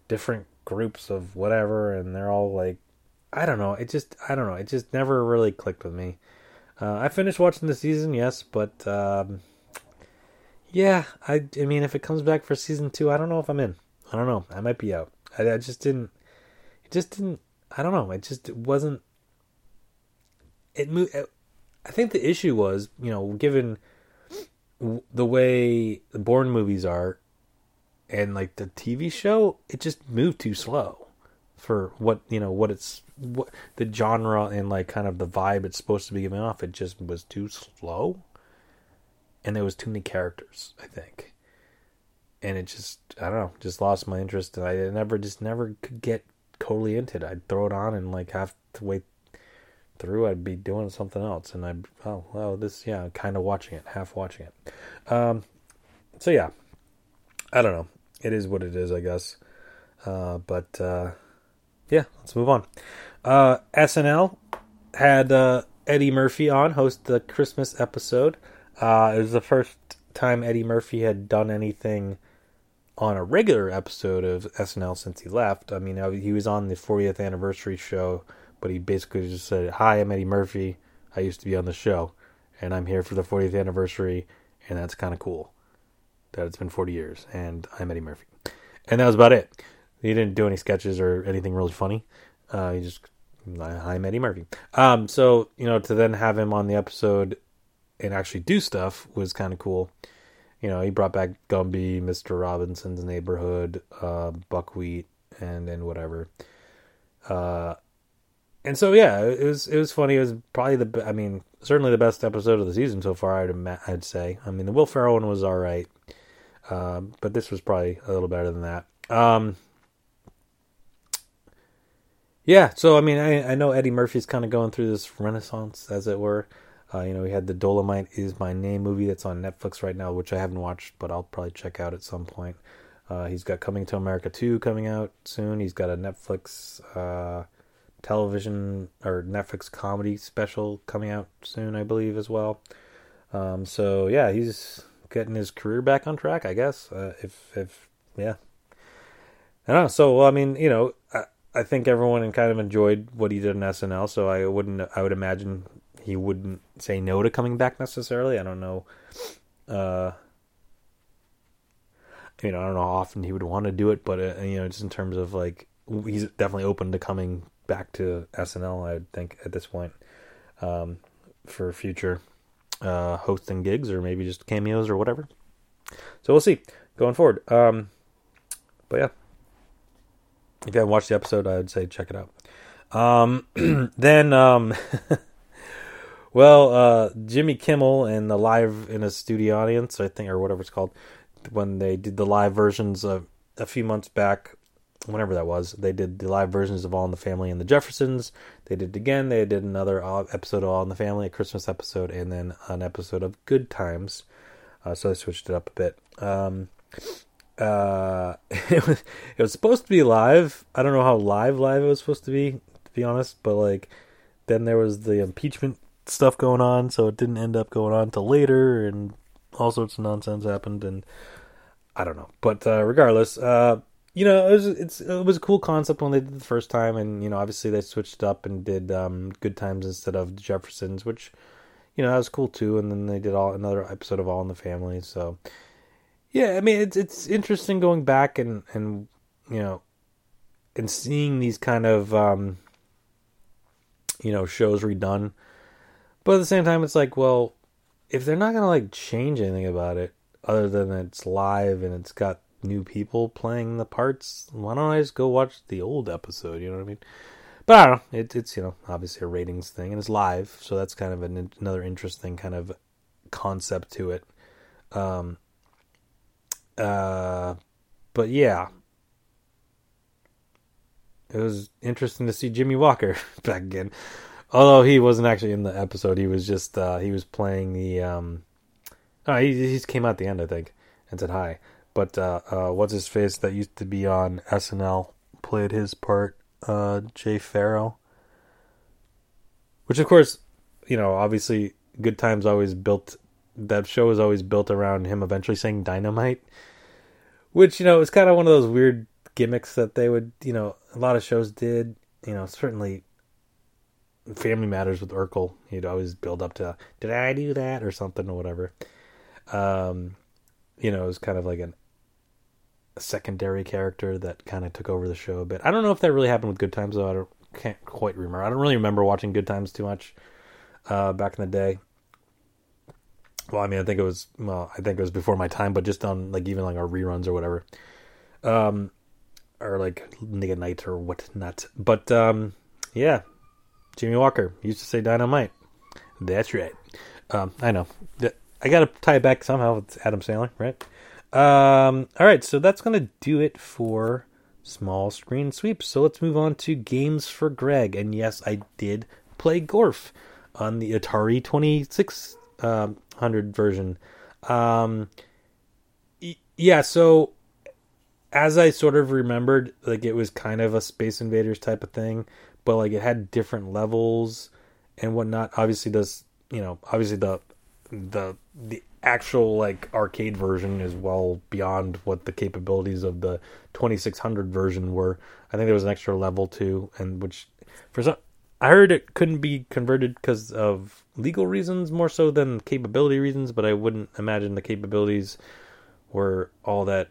different groups of whatever, and they're all like, I don't know. It just I don't know. It just never really clicked with me. Uh, I finished watching the season, yes, but um, yeah, I, I mean, if it comes back for season two, I don't know if I'm in. I don't know. I might be out. I, I just didn't. It just didn't. I don't know. It just it wasn't. It moved. I think the issue was, you know, given the way the Bourne movies are, and like the TV show, it just moved too slow for what you know what it's what the genre and like kind of the vibe it's supposed to be giving off it just was too slow. And there was too many characters i think. And it just i don't know just lost my interest. And i never just never could get totally into it. I'd throw it on and like have to wait through i'd be doing something else. And i'd oh well this yeah kind of watching it half watching it. Um so yeah. I don't know. It is what it is i guess. Uh but uh yeah, let's move on. Uh, SNL had uh, Eddie Murphy on host the Christmas episode. Uh, it was the first time Eddie Murphy had done anything on a regular episode of SNL since he left. I mean, uh, he was on the 40th anniversary show, but he basically just said, "Hi, I'm Eddie Murphy. I used to be on the show, and I'm here for the 40th anniversary, and that's kind of cool that it's been 40 years, and I'm Eddie Murphy." And that was about it. He didn't do any sketches or anything really funny. Uh, he just I'm Eddie Murphy. Um, so you know to then have him on the episode and actually do stuff was kind of cool. You know, he brought back Gumby, Mister Robinson's Neighborhood, uh, Buckwheat, and and whatever. Uh, and so yeah, it was it was funny. It was probably the I mean certainly the best episode of the season so far. I'd I'd say. I mean the Will Ferrell one was all right, uh, but this was probably a little better than that. Um, Yeah, so I mean, I, I know Eddie Murphy's kind of going through this renaissance, as it were. Uh, you know, he had the Dolomite is My Name movie that's on Netflix right now, which I haven't watched, but I'll probably check out at some point. Uh, he's got Coming to America 2 coming out soon. He's got a Netflix uh, television or Netflix comedy special coming out soon, I believe, as well. Um, so yeah, he's getting his career back on track, I guess. Uh, if if yeah, I don't know. So well, I mean, you know, I, think everyone kind of enjoyed what he did in SNL. So I wouldn't, I would imagine he wouldn't say no to coming back necessarily. I don't know. Uh, you know, I don't know how often he would want to do it, but uh, you know, just in terms of like, he's definitely open to coming back to SNL. I would think at this point um, for future uh, hosting gigs or maybe just cameos or whatever. So we'll see going forward. Um, but yeah, if you haven't watched the episode, I would say check it out. Um, then, um, well, uh, Jimmy Kimmel and the live in a studio audience, I think, or whatever it's called, when they did the live versions of a few months back, whenever that was, they did the live versions of All in the Family and the Jeffersons. They did it again. They did another episode of All in the Family, a Christmas episode, and then an episode of Good Times. Uh, so they switched it up a bit. Um, uh, it was it was supposed to be live. I don't know how live live it was supposed to be, to be honest. But like, then there was the impeachment stuff going on, so it didn't end up going on till later, and all sorts of nonsense happened, and I don't know. But uh, regardless, uh, you know, it was it's it was a cool concept when they did the first time, and you know, obviously they switched up and did um, Good Times instead of Jeffersons, which you know that was cool too. And then they did all another episode of All in the Family, so yeah, I mean it's it's interesting going back and and you know and seeing these kind of um, you know shows redone, but at the same time, it's like well if they're not gonna like change anything about it other than it's live and it's got new people playing the parts, why don't I just go watch the old episode? You know what I mean? But I don't know. It, it's you know obviously a ratings thing and it's live, so that's kind of an, another interesting kind of concept to it. Um. Uh, but yeah, it was interesting to see Jimmie Walker back again although he wasn't actually in the episode. He was just uh, he was playing the. Um, oh, he, he came out the end, I think, and said hi. But uh, uh, what's his face that used to be on SNL played his part, uh, Jay Pharoah. Which, of course, you know, obviously, Good Times always built that show was always built around him eventually saying dynamite, which you know is kind of one of those weird gimmicks that they would, you know, a lot of shows did. You know, certainly Family Matters with Urkel, he'd always build up to, did I do that or something or whatever. Um, you know, it was kind of like an, a secondary character that kind of took over the show a bit. I don't know if that really happened with Good Times though. I don't can't quite remember. I don't really remember watching Good Times too much uh, back in the day. Well, I mean, I think it was well, I think it was before my time, but just on like even like our reruns or whatever, um, or like Nick at Nite or whatnot. But um, yeah, Jimmie Walker used to say dynamite. That's right. Um, I know. I got to tie it back somehow with Adam Sandler, right? Um, all right, so that's to do it for small screen sweeps. So let's move on to games for Greg. And yes, I did play Gorf on the Atari 2600 um, version. Um, yeah, so as I sort of remembered, like it was kind of a Space Invaders type of thing but like it had different levels and whatnot. Obviously, does you know? Obviously, the the the actual like arcade version is well beyond what the capabilities of the 2600 version were. I think there was an extra level too, and which for some I heard it couldn't be converted because of legal reasons more so than capability reasons, but I wouldn't imagine the capabilities were all that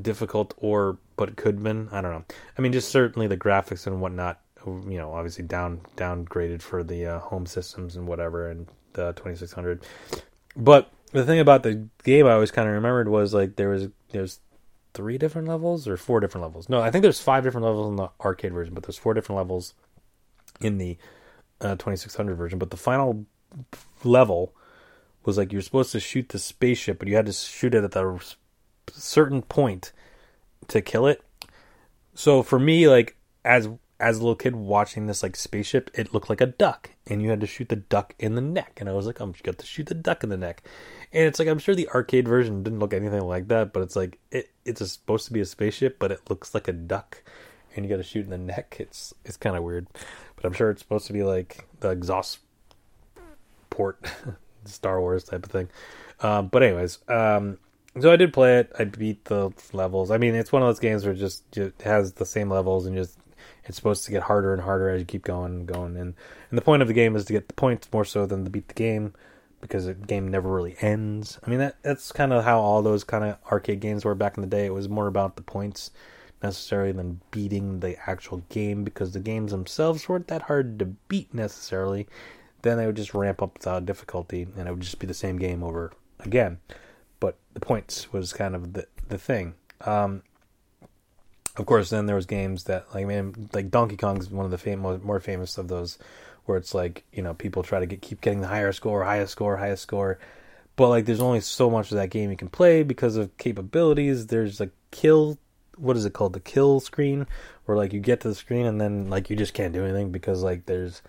difficult or but could been. I don't know. I mean, just certainly the graphics and whatnot. You know, obviously down downgraded for the uh, home systems and whatever, and the 2600. But the thing about the game I always kind of remembered was like there was there's three different levels or four different levels. No, I think there's five different levels in the arcade version, but there's four different levels in the uh, 2600 version. But the final level was like you're supposed to shoot the spaceship, but you had to shoot it at the certain point to kill it. So for me, like as as a little kid watching this like spaceship, it looked like a duck, and you had to shoot the duck in the neck. And I was like, I'm got to shoot the duck in the neck. And it's like I'm sure the arcade version didn't look anything like that, but it's like it it's a, supposed to be a spaceship, but it looks like a duck, and you got to shoot in the neck. It's it's kind of weird, but I'm sure it's supposed to be like the exhaust port, Star Wars type of thing. Um, but anyways, um, so I did play it. I beat the levels. I mean, it's one of those games where it just, has the same levels and just it's supposed to get harder and harder as you keep going and going. And and the point of the game is to get the points more so than to beat the game because the game never really ends. I mean that that's kind of how all those kind of arcade games were back in the day. It was more about the points necessarily than beating the actual game because the games themselves weren't that hard to beat necessarily. Then they would just ramp up the difficulty and it would just be the same game over again. But the points was kind of the the thing. Um, of course, then there was games that like like Donkey Kong's one of the fam- more famous of those, where it's like you know people try to get keep getting the higher score, highest score, highest score, but like there's only so much of that game you can play because of capabilities. There's like kill, what is it called, the kill screen, where like you get to the screen and then like you just can't do anything because like there's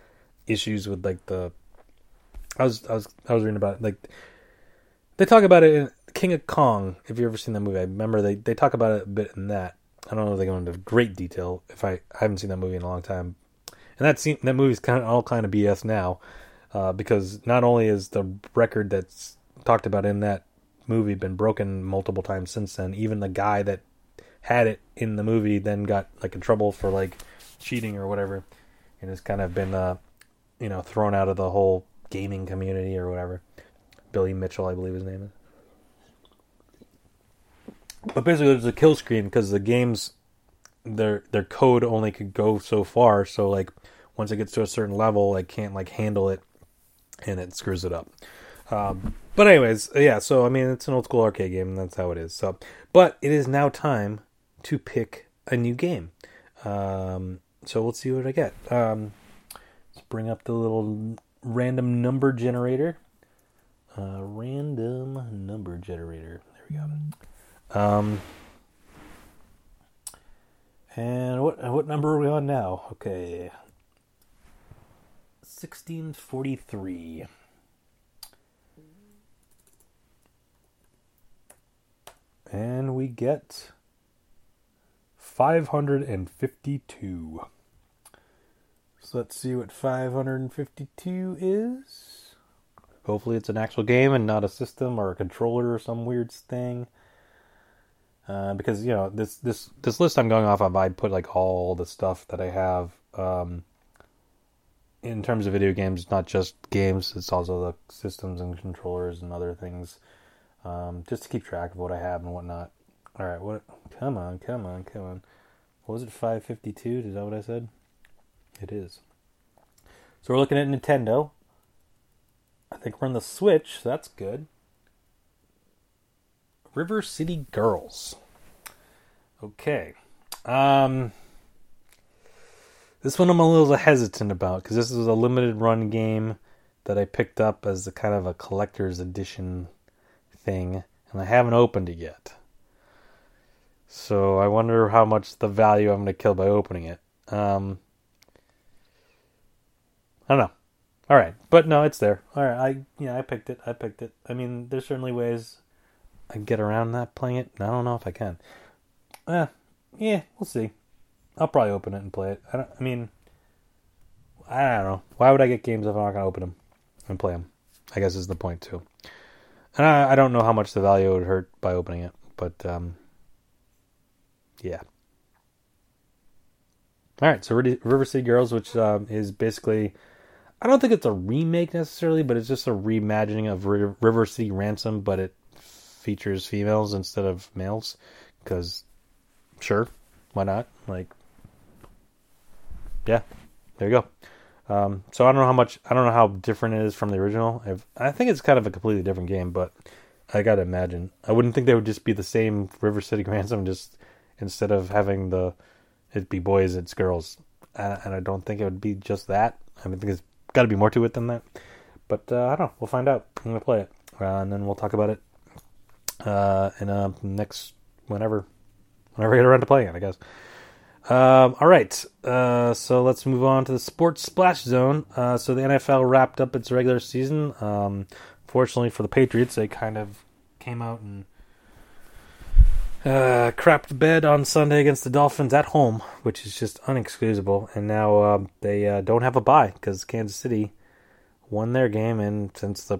issues with like the. I was I was I was reading about it, like they talk about it in King of Kong. If you've ever seen that movie, I remember they they talk about it a bit in that I don't know if they go into great detail. If I, I haven't seen that movie in a long time, and that scene, that movie's kind of all kind of BS now, uh, because not only is the record that's talked about in that movie been broken multiple times since then, even the guy that had it in the movie then got like in trouble for like cheating or whatever, and has kind of been uh, you know thrown out of the whole gaming community or whatever. Billy Mitchell, I believe his name is. But basically, there's a kill screen because the games, their their code only could go so far. So like, once it gets to a certain level, I can't like handle it, and it screws it up. Um, but anyways, yeah. So I mean, it's an old school arcade game, and that's how it is. So, but it is now time to pick a new game. Um, so let's see what I get. Um, let's bring up the little random number generator. Uh, random number generator. There we go. Um, and what what number are we on now? Okay, sixteen forty three. And we get five hundred and fifty two. So let's see what five hundred and fifty two is. Hopefully, it's an actual game and not a system or a controller or some weird thing. Uh, because you know this this this list I'm going off of, I put like all the stuff that I have um, in terms of video games, not just games. It's also the systems and controllers and other things, um, just to keep track of what I have and whatnot. All right, what? Come on, come on, come on. What was it? Five fifty two? Is that what I said? It is. So we're looking at Nintendo. I think we're on the Switch. So that's good. River City Girls. Okay. Um, this one I'm a little hesitant about because this is a limited run game that I picked up as a kind of a collector's edition thing, and I haven't opened it yet. So I wonder how much the value I'm going to kill by opening it. Um, I don't know. All right, but no, it's there. All right, I yeah, I picked it. I picked it. I mean, there's certainly ways I can get around that playing it. I don't know if I can. Uh, yeah, we'll see. I'll probably open it and play it. I, I mean, I don't know. Why would I get games if I'm not going to open them and play them? I guess is the point too. And I, I don't know how much the value would hurt by opening it, but um, yeah. All right, so River City Girls, which um, is basically, I don't think it's a remake necessarily, but it's just a reimagining of River City Ransom, but it features females instead of males because sure why not? Like yeah there you go. Um, so i don't know how much i don't know how different it is from the original. I've, i think it's kind of a completely different game but i gotta imagine. I wouldn't think they would just be the same river city ransom just instead of having the it be boys it's girls. And, i don't think it would be just that. I think it's got to be more to it than that. But uh, i don't know. We'll find out. I'm gonna play it. Uh, and then we'll talk about it uh, in uh, next whenever whenever I get around to playing it, I guess. Um, all right, uh, so let's move on to the sports splash zone. Uh, so the NFL wrapped up its regular season. Um, fortunately for the Patriots, they kind of came out and uh, crapped bed on Sunday against the Dolphins at home, which is just unexcusable. And now um, they uh, don't have a bye because Kansas City won their game, and since the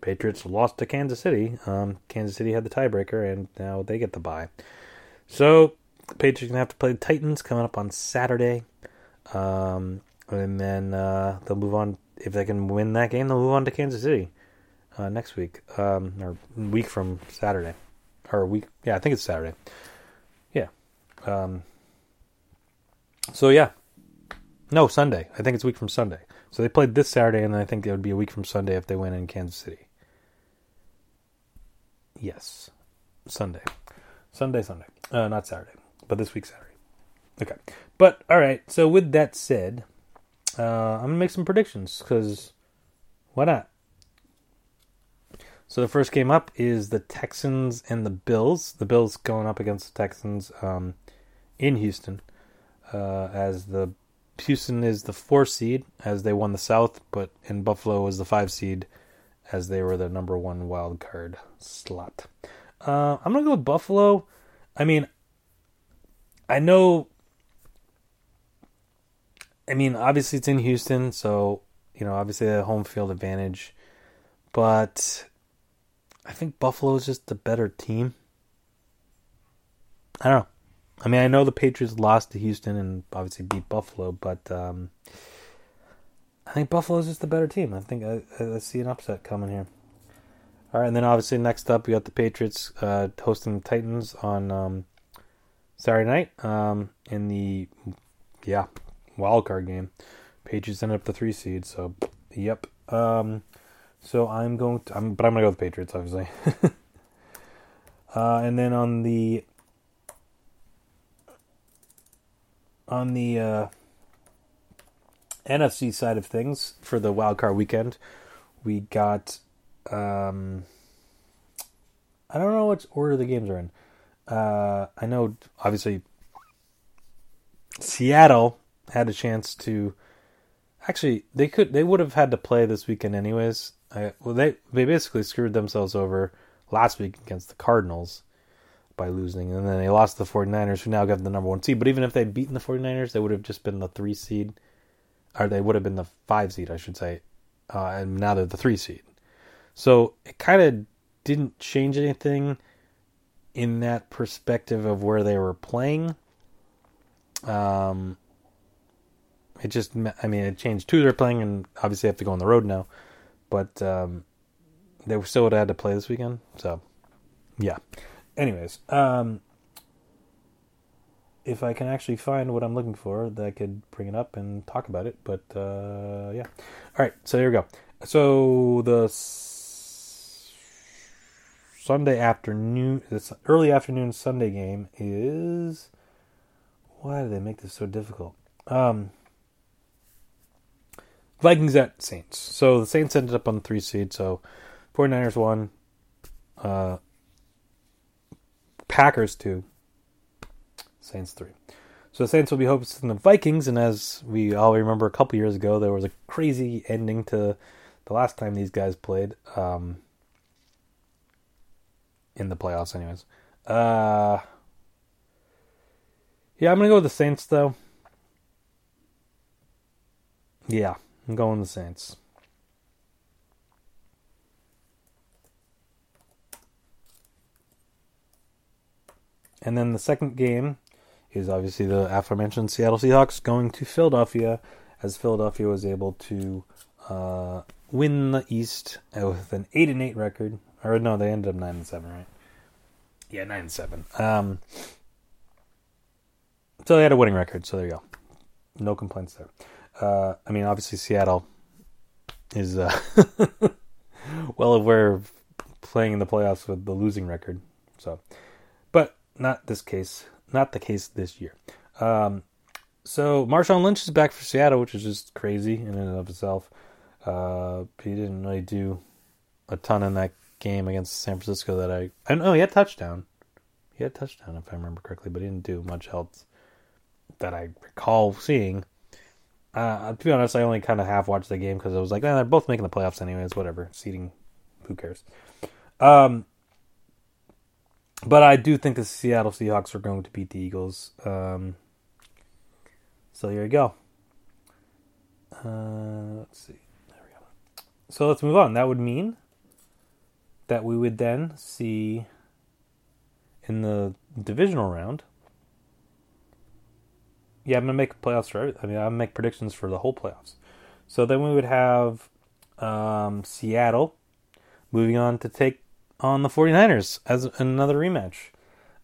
Patriots lost to Kansas City, um, Kansas City had the tiebreaker, and now they get the bye. So the Patriots gonna have to play the Titans coming up on Saturday, um, and then uh, they'll move on. If they can win that game, they'll move on to Kansas City uh, next week, um, or week from Saturday, or week. Yeah, I think it's Saturday. Yeah. Um, so yeah, no Sunday. I think it's a week from Sunday. So they played this Saturday, and I think it would be a week from Sunday if they win in Kansas City. Yes, Sunday, Sunday, Sunday. Uh, not Saturday, but this week Saturday. Okay, but all right. So with that said, uh, I'm gonna make some predictions because why not? So the first game up is the Texans and the Bills. The Bills going up against the Texans um, in Houston, uh, as the Houston is the four seed as they won the South, but in Buffalo was the five seed as they were the number one wild card slot. Uh, I'm gonna go with Buffalo. I mean, I know. I mean, obviously it's in Houston, so you know, obviously the home field advantage, but I think Buffalo is just the better team. I don't know. I mean, I know the Patriots lost to Houston and obviously beat Buffalo, but um, I think Buffalo is just the better team. I think I, I see an upset coming here. All right, and then obviously next up we got the Patriots uh, hosting the Titans on um, Saturday night um, in the yeah wild card game. Patriots ended up the three seed, so yep. Um, so I'm going to, I'm, but I'm gonna go with the Patriots, obviously. uh, and then on the on the uh, NFC side of things for the wild card weekend, we got. Um, I don't know which order the games are in. Uh, I know, obviously, Seattle had a chance to. Actually, they could. They would have had to play this weekend anyways. Well, they they basically screwed themselves over last week against the Cardinals by losing. And then they lost the 49ers, who now got the number one seed. But even if they'd beaten the 49ers, they would have just been the three seed. Or they would have been the five seed, I should say. Uh, and now they're the three seed. So it kind of didn't change anything in that perspective of where they were playing. Um, it just, I mean, it changed who they're playing, and obviously have to go on the road now. But um, they still would have had to play this weekend. So, yeah anyways, um, if I can actually find what I'm looking for, that I could bring it up and talk about it. But uh, yeah, all right. So here we go. So the s- Sunday afternoon, this early afternoon Sunday game is. Why do they make this so difficult? Um, Vikings at Saints. So the Saints ended up on the three seed. So 49ers won. Uh, Packers two, Saints three. So the Saints will be hosting the Vikings, and as we all remember, a couple years ago there was a crazy ending to the last time these guys played um, in the playoffs. Anyways, uh, yeah, I'm gonna go with the Saints though. Yeah, I'm going the Saints. And then the second game is obviously the aforementioned Seattle Seahawks going to Philadelphia, as Philadelphia was able to uh, win the East with an eight and eight record. Or no, they ended up nine and seven, right? Yeah, nine and seven. Um, so they had a winning record. So there you go. No complaints there. Uh, I mean, obviously Seattle is uh, well aware of playing in the playoffs with the losing record. So, but not this case, not the case this year. Um, so Marshawn Lynch is back for Seattle, which is just crazy in and of itself. Uh, he didn't really do a ton in that game against San Francisco that I I know he had touchdown. He had touchdown if I remember correctly, but he didn't do much else that I recall seeing. Uh, to be honest, I only kind of half watched the game because I was like, eh, they're both making the playoffs anyways. Whatever, seeding, who cares? Um, but I do think the Seattle Seahawks are going to beat the Eagles. Um, so here you go. Uh, let's see. There we go. So let's move on. That would mean that we would then see in the divisional round. Yeah, I'm gonna make playoffs for. I mean, I'm gonna make predictions for the whole playoffs. So then we would have um, Seattle moving on to take on the 49ers as another rematch.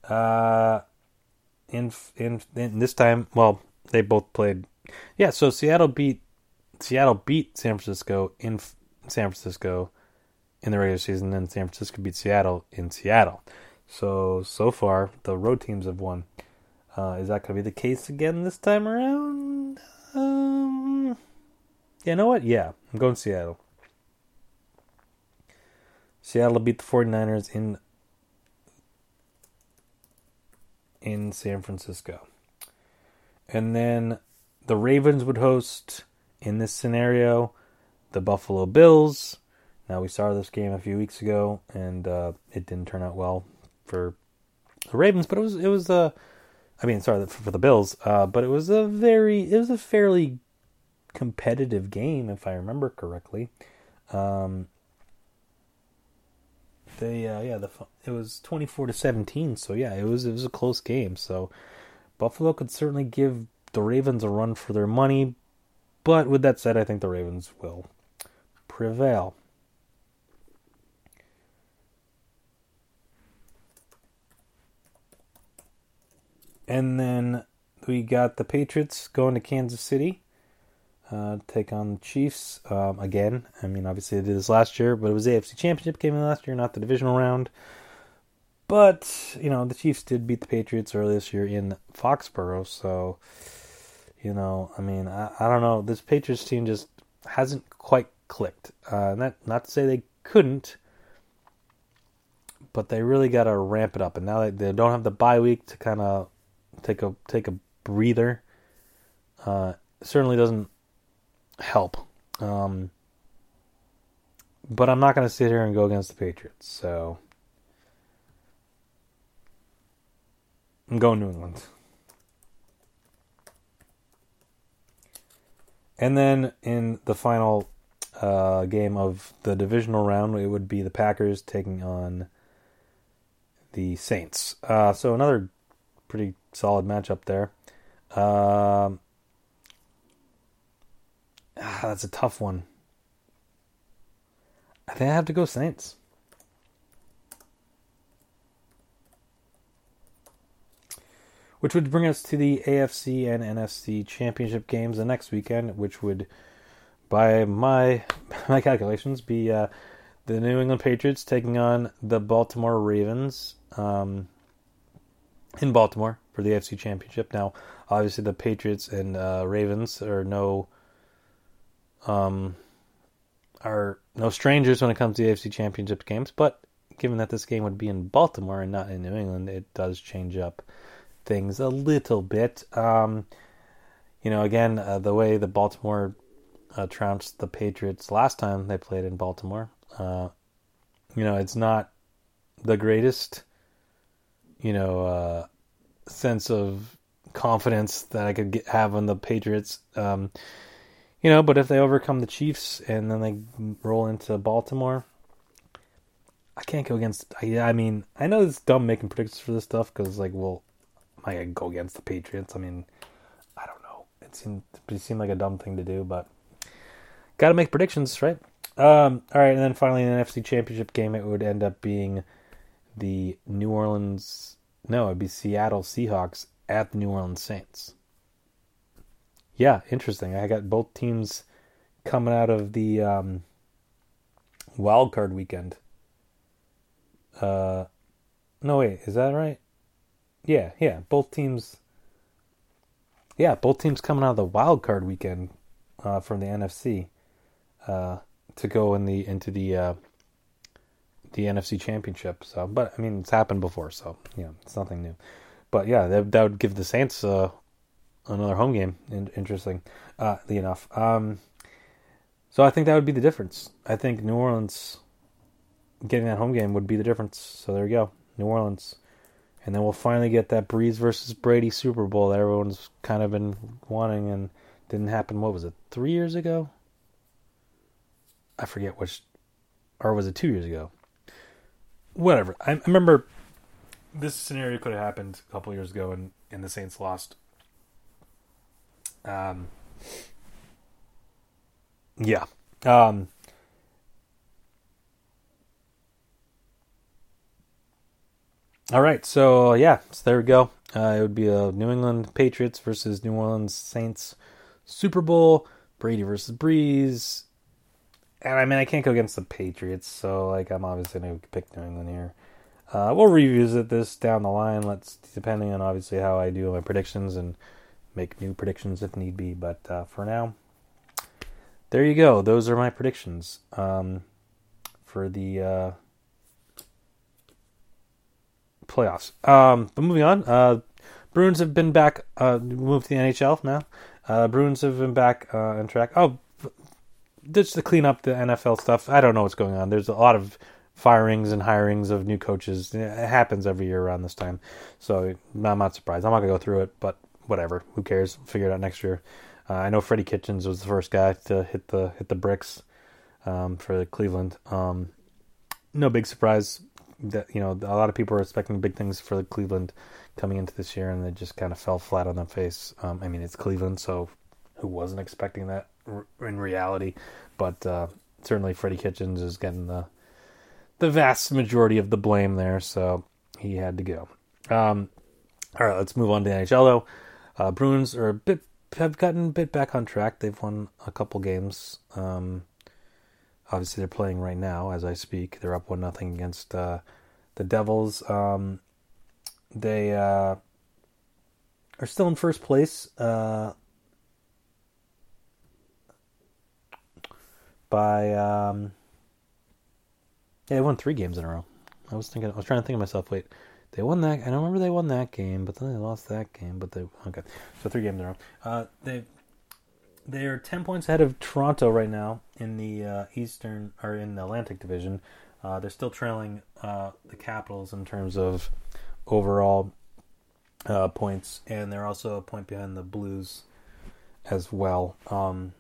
Uh, in, in in this time, well, they both played. Yeah, so Seattle beat Seattle beat San Francisco in San Francisco in the regular season, and San Francisco beat Seattle in Seattle. So so far, the road teams have won. Uh, is that going to be the case again this time around? Um, you know what? Yeah, I'm going to Seattle. Seattle beat the 49ers in in San Francisco. And then the Ravens would host in this scenario the Buffalo Bills. Now we saw this game a few weeks ago and uh, it didn't turn out well for the Ravens, but it was it was uh I mean sorry for, the Bills, uh, but it was a very it was a fairly competitive game if I remember correctly. Um, they uh, yeah the it was 24 to 17 so yeah it was it was a close game so buffalo could certainly give the ravens a run for their money but with that said i think the ravens will prevail and then we got the patriots going to kansas city uh, take on the Chiefs um, again. I mean, obviously they did this last year, but it was the AFC Championship game last year, not the divisional round. But you know, the Chiefs did beat the Patriots earlier this year in Foxborough, so you know, I mean, I, I don't know. This Patriots team just hasn't quite clicked. Uh, not not to say they couldn't, but they really got to ramp it up. And now they, they don't have the bye week to kind of take a take a breather. Uh, certainly doesn't help. Um, but I'm not going to sit here and go against the Patriots. So I'm going New England. And then in the final uh, game of the divisional round, it would be the Packers taking on the Saints. Uh, so another pretty solid matchup there. Um, Ah, that's a tough one. I think I have to go Saints. Which would bring us to the AFC and NFC championship games the next weekend, which would, by my my calculations, be uh, the New England Patriots taking on the Baltimore Ravens um, in Baltimore for the AFC championship. Now, obviously, the Patriots and uh, Ravens are no um, are no strangers when it comes to the AFC Championship games, but given that this game would be in Baltimore and not in New England, it does change up things a little bit. Um, you know, again, uh, the way the Baltimore uh, trounced the Patriots last time they played in Baltimore, uh, you know, it's not the greatest, you know, uh, sense of confidence that I could get, have on the Patriots. Um, you know, but if they overcome the Chiefs and then they roll into Baltimore, I can't go against. I, I mean, I know it's dumb making predictions for this stuff because, like, well, am I gonna go against the Patriots? I mean, I don't know. It seemed it seemed like a dumb thing to do, but got to make predictions, right? Um, all right, and then finally, in the NFC Championship game, it would end up being the New Orleans. No, it'd be Seattle Seahawks at the New Orleans Saints yeah, interesting. I got both teams coming out of the um, wild card weekend. Uh, no wait, is that right? Yeah, yeah. Both teams. Yeah, both teams coming out of the wild card weekend uh, from the NFC uh, to go in the into the uh, the NFC Championship. So, but I mean, it's happened before, so yeah, it's nothing new. But yeah, that, that would give the Saints uh, another home game. In- interesting, uh, enough. Um, so I think that would be the difference. I think New Orleans getting that home game would be the difference. So there you go, New Orleans, and then we'll finally get that Brees versus Brady Super Bowl that everyone's kind of been wanting and didn't happen. What was it? Three years ago? I forget which, or was it two years ago? Whatever. I, I remember this scenario could have happened a couple years ago, and and the Saints lost. Um. Yeah. Um. All right, so yeah, so there we go. Uh, it would be a New England Patriots versus New Orleans Saints Super Bowl. Brady versus Brees. And I mean, I can't go against the Patriots, so like I'm obviously gonna pick New England here. Uh, we'll revisit this down the line. Let's depending on obviously how I do my predictions and make new predictions if need be. But uh, for now, there you go. Those are my predictions um, for the uh, playoffs. Um, but moving on, uh, Bruins have been back. Uh, moved to the NHL now. Uh, Bruins have been back on track. Oh, just to clean up the NFL stuff. I don't know what's going on. There's a lot of firings and hirings of new coaches. It happens every year around this time, so I'm not surprised. I'm not gonna go through it, but whatever. Who cares? Figure it out next year. Uh, I know Freddie Kitchens was the first guy to hit the hit the bricks um, for Cleveland. Um, no big surprise that you know a lot of people are expecting big things for Cleveland coming into this year, and they just kind of fell flat on their face. Um, I mean, it's Cleveland, so who wasn't expecting that in reality? But uh, certainly, Freddie Kitchens is getting the the vast majority of the blame there, so he had to go. Um, all right, let's move on to the NHL though. Uh, Bruins are a bit have gotten a bit back on track. They've won a couple games. Um, obviously, they're playing right now as I speak. They're up one nothing against uh, the Devils. Um, they uh, are still in first place uh, by. Um, yeah, they won three games in a row. I was thinking. I was trying to think of myself. Wait, they won that. I don't remember they won that game, but then they lost that game. But they okay. So three games in a row. Uh, they they are ten points ahead of Toronto right now in the uh, Eastern or in the Atlantic Division. Uh, they're still trailing uh, the Capitals in terms of overall uh, points, and they're also a point behind the Blues as well. Um,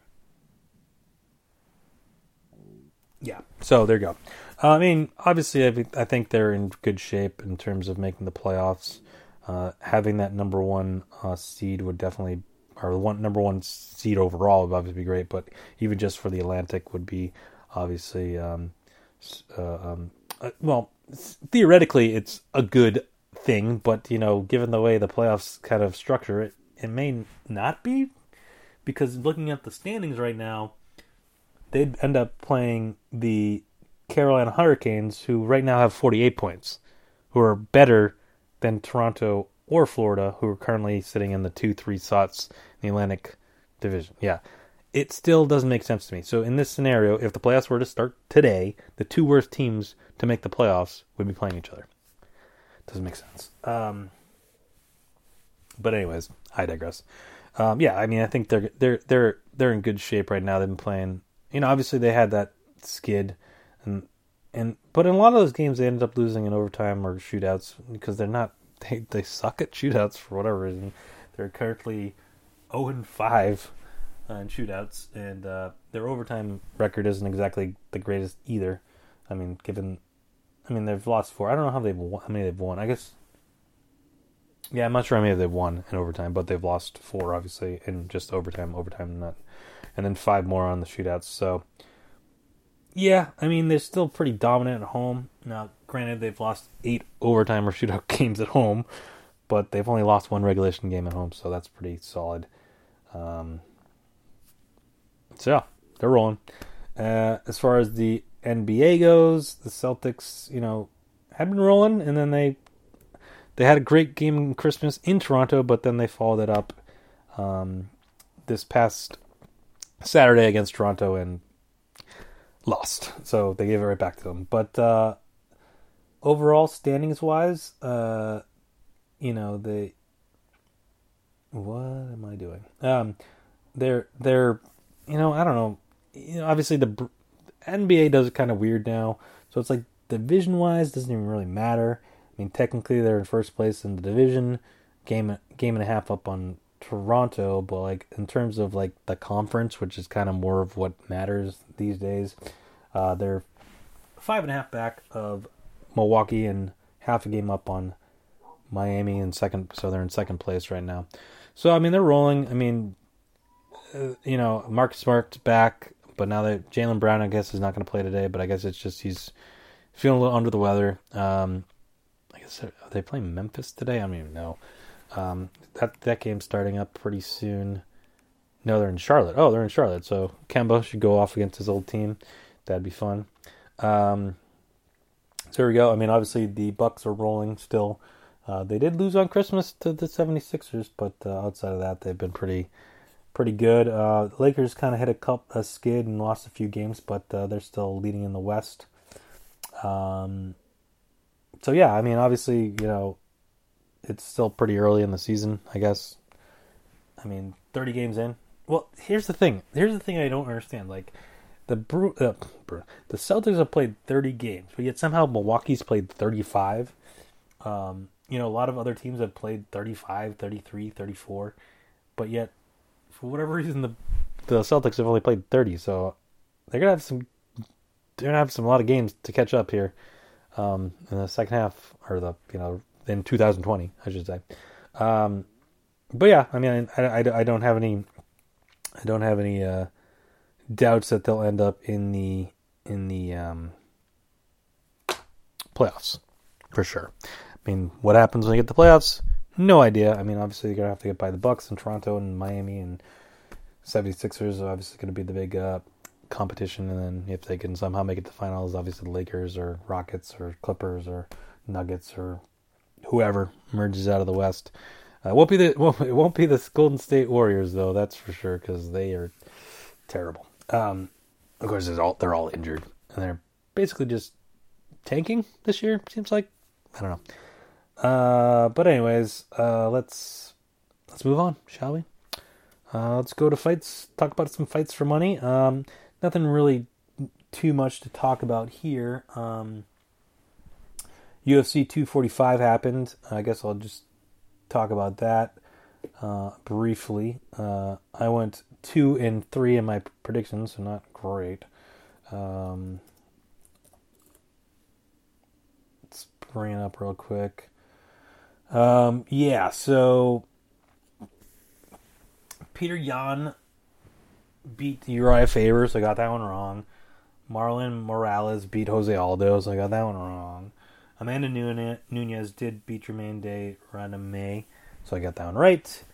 yeah, so there you go. Uh, I mean, obviously, I, think they're in good shape in terms of making the playoffs. Uh, having that number one uh, seed would definitely, or one number one seed overall would obviously be great. But even just for the Atlantic would be obviously, um, uh, um, uh, well, theoretically, it's a good thing. But you know, given the way the playoffs kind of structure it, it may not be because looking at the standings right now they'd end up playing the Carolina Hurricanes, who right now have 48 points, who are better than Toronto or Florida, who are currently sitting in the 2 3 spots in the Atlantic Division. Yeah. It still doesn't make sense to me. So, in this scenario, if the playoffs were to start today, the two worst teams to make the playoffs would be playing each other. Doesn't make sense. Um, but anyways, I digress. Um, yeah, I mean, I think they're they're they're they're in good shape right now. They've been playing you know, obviously they had that skid, and and but in a lot of those games they ended up losing in overtime or shootouts because they're not they they suck at shootouts for whatever reason. They're currently zero and five uh, in shootouts, and uh, their overtime record isn't exactly the greatest either. I mean, given, I mean they've lost four. I don't know how they've won, how many they've won. I guess. Yeah, I'm not sure how many they've won in overtime, but they've lost four, obviously, in just overtime. Overtime, not and then five more on the shootouts. So, yeah, I mean they're still pretty dominant at home. Now, granted, they've lost eight overtime or shootout games at home, but they've only lost one regulation game at home, so that's pretty solid. Um, so yeah, they're rolling. Uh, as far as the NBA goes, the Celtics, you know, have been rolling, and then they they had a great game Christmas in Toronto, but then they followed it up um, this past Saturday against Toronto and lost. So they gave it right back to them. But uh, overall, standings wise, uh, you know, they what am I doing? Um, they're they're you know I don't know. You know, obviously the NBA does it kind of weird now, so it's like division wise doesn't even really matter. I mean, technically they're in first place in the division, game game and a half up on Toronto, but like in terms of like the conference, which is kind of more of what matters these days, uh, they're five and a half back of Milwaukee and half a game up on Miami in second. So they're in second place right now. So I mean they're rolling. I mean, uh, you know, Marcus Smart's back, but now that Jaylen Brown, I guess, is not going to play today. But I guess it's just he's feeling a little under the weather. Um, I guess are they playing Memphis today? I don't even know. Um, that that game's starting up pretty soon. No, they're in Charlotte. Oh, they're in Charlotte. So Kemba should go off against his old team. That'd be fun. Um, so here we go. I mean, obviously the Bucks are rolling still. Uh, they did lose on Christmas to the 76ers, but uh, outside of that, they've been pretty pretty good. Uh, Lakers kind of hit a cup a skid and lost a few games, but uh, they're still leading in the West. Um, so yeah, I mean, obviously, you know, it's still pretty early in the season, I guess. I mean, 30 games in. Well, here's the thing. Here's the thing I don't understand. Like, the Bru- uh, the Celtics have played 30 games, but yet somehow Milwaukee's played 35. Um, you know, a lot of other teams have played 35, 33, 34, but yet for whatever reason the the Celtics have only played 30, so they're going to have some they're going to have some a lot of games to catch up here um, in the second half or the, you know, in 2020, I should say. Um, but yeah, I mean, I, I, I don't have any I don't have any uh, doubts that they'll end up in the in the um, playoffs for sure. I mean, what happens when you get the playoffs? No idea. I mean, obviously you're gonna have to get by the Bucks and Toronto and Miami and 76ers are obviously going to be the big uh, competition, and then if they can somehow make it to the finals, obviously the Lakers or Rockets or Clippers or Nuggets or whoever emerges out of the West. Uh, won't be the won't, it won't be the Golden State Warriors though. That's for sure because they are terrible. Um, of course, they're all they're all injured and they're basically just tanking this year. Seems like I don't know. Uh, but anyways, uh, let's let's move on, shall we? Uh, let's go to fights. Talk about some fights for money. Um, nothing really too much to talk about here. Um, UFC 245 happened. I guess I'll just talk about that uh, briefly. Uh, I went two and three in my predictions, so not great. Um, let's bring it up real quick. Um, yeah, so Peter Yan beat Uriah Faber, so I got that one wrong. Marlon Morales beat Jose Aldo, so I got that one wrong. Amanda Nunes did beat Jermaine de Randamie, so I got that one right.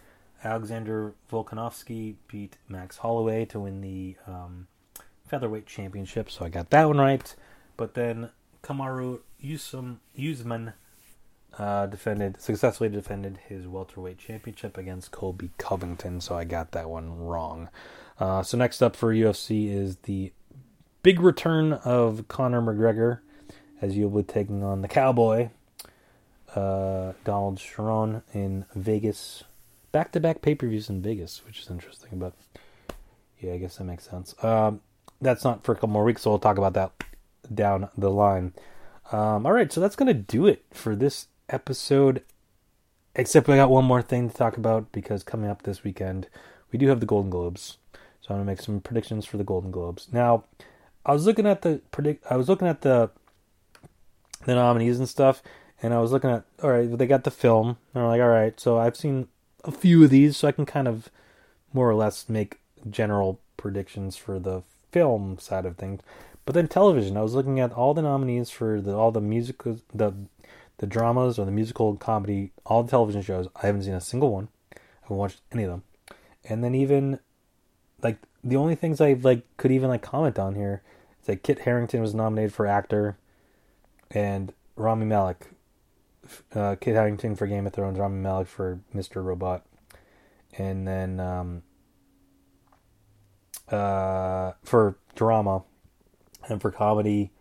Alexander Volkanovski beat Max Holloway to win the um, featherweight championship, so I got that one right. But then Kamaru Usum, Usman uh, defended successfully defended his welterweight championship against Colby Covington, so I got that one wrong. Uh, so next up for UFC is the big return of Conor McGregor, as you'll be taking on the Cowboy, uh, Donald Cerrone in Vegas. Back to back pay per views in Vegas, which is interesting, but yeah, I guess that makes sense. Um, that's not for a couple more weeks, so we'll talk about that down the line. Um, all right, so that's going to do it for this episode. Except I got one more thing to talk about because coming up this weekend, we do have the Golden Globes. So I'm gonna make some predictions for the Golden Globes. Now, I was looking at the predict. I was looking at the the nominees and stuff, and I was looking at all right. They got the film. And I'm like, all right. So I've seen a few of these, so I can kind of more or less make general predictions for the film side of things. But then television, I was looking at all the nominees for the all the musical the the dramas or the musical comedy, all the television shows. I haven't seen a single one. I haven't watched any of them. And then even like the only things I like could even like comment on here is that Kit Harington was nominated for actor, and Rami Malek, uh, Kit Harington for Game of Thrones, Rami Malek for Mr. Robot, and then um, uh, for drama and for comedy,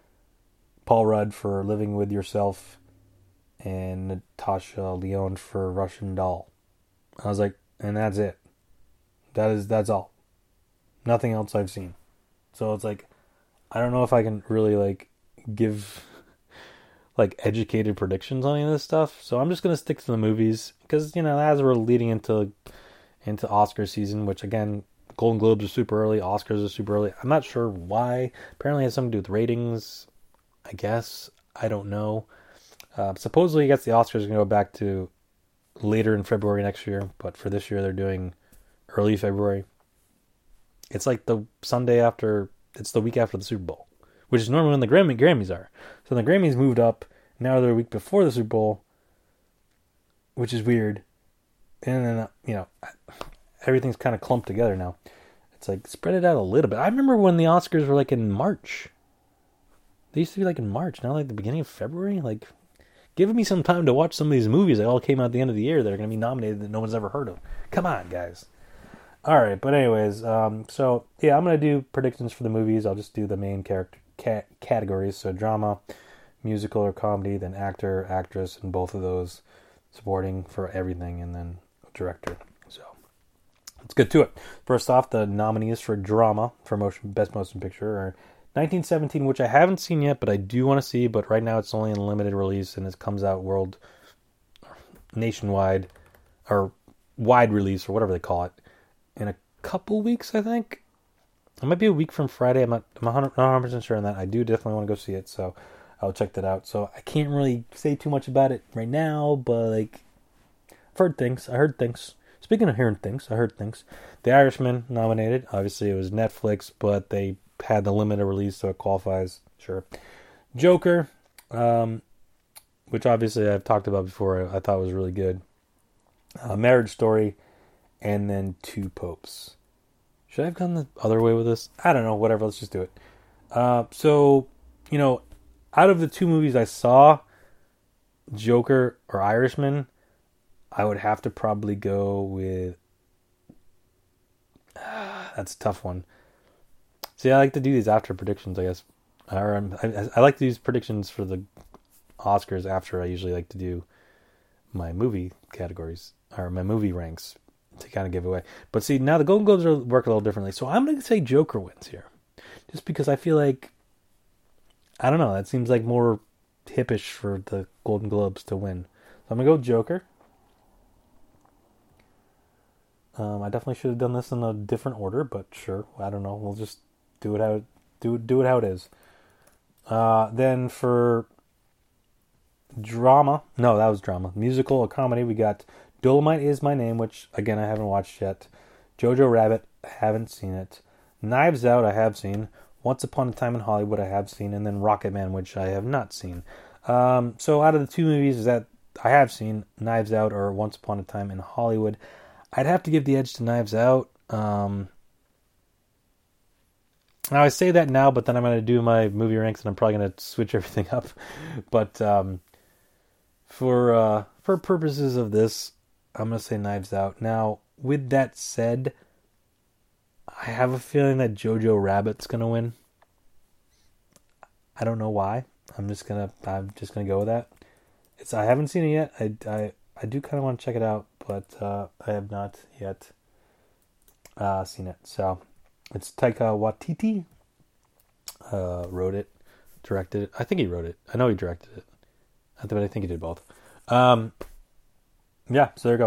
Paul Rudd for Living with Yourself, and Natasha Lyonne for Russian Doll. I was like, and that's it. That is that's all. Nothing else I've seen. So it's like I don't know if I can really like give like educated predictions on any of this stuff. So I'm just gonna stick to the movies because you know as we're leading into into Oscar season, which again Golden Globes are super early, Oscars are super early. I'm not sure why. Apparently, it has something to do with ratings. I guess I don't know. Uh, supposedly, I guess the Oscars are gonna go back to later in February next year, but for this year they're doing early February. It's like the Sunday after. It's the week after the Super Bowl, which is normally when the Grammy Grammys are. So the Grammys moved up. Now they're a week before the Super Bowl, which is weird. And then you know, everything's kind of clumped together now. It's like spread it out a little bit. I remember when the Oscars were like in March. They used to be like in March. Now like the beginning of February. Like, give me some time to watch some of these movies that all came out at the end of the year that are going to be nominated that no one's ever heard of. Come on, guys. All right, but anyways, um, so yeah, I'm gonna do predictions for the movies. I'll just do the main character ca- categories, so drama, musical or comedy, then actor, actress, and both of those supporting for everything, and then director. So let's get to it. First off, the nominees for drama for motion best motion picture are 1917, which I haven't seen yet, but I do want to see. But right now, it's only in limited release, and it comes out world nationwide or wide release or whatever they call it in a couple weeks, I think. It might be a week from Friday. I'm not, I'm 100, not 100% sure on that. I do definitely want to go see it, so I'll check that out. So I can't really say too much about it right now, but like, I've heard things. I heard things. Speaking of hearing things, I heard things. The Irishman nominated. Obviously, it was Netflix, but they had the limited release, so it qualifies. Sure. Joker, um, which obviously I've talked about before. I, I thought was really good. Uh, Marriage Story, and then Two Popes. Should I have gone the other way with this? I don't know. Whatever. Let's just do it. Uh, so, you know, out of the two movies I saw, Joker or Irishman, I would have to probably go with. that's a tough one. See, I like to do these after predictions, I guess. Or um, I, I like to use predictions for the Oscars after I usually like to do my movie categories or my movie ranks to kind of give away. But see, now the Golden Globes work a little differently. So I'm going to say Joker wins here. Just because I feel like, I don't know, that seems like more hippish for the Golden Globes to win. So I'm to go Joker. Um, I definitely should have done this in a different order, but sure, I don't know. We'll just do it how do do it how it is. Uh, then for drama, no, that was drama. Musical or comedy, we got Dolemite is my name, which again I haven't watched yet. Jojo Rabbit, haven't seen it. Knives Out, I have seen. Once Upon a Time in Hollywood, I have seen, and then Rocketman, which I have not seen. Um, so out of the two movies that I have seen, Knives Out or Once Upon a Time in Hollywood, I'd have to give the edge to Knives Out. Um, now I say that now, but then I'm going to do my movie ranks, and I'm probably going to switch everything up. But um, for uh, for purposes of this, I'm going to say Knives Out. Now, with that said, have a feeling that Jojo Rabbit's to win. I don't know why. I'm just gonna I'm just gonna go with that. It's I haven't seen it yet. I I, I do kind of want to check it out, but uh, I have not yet uh, seen it. So it's Taika Waititi uh, wrote it, directed it. I think he wrote it. I know he directed it. But I think he did both. Um, yeah, so there you go.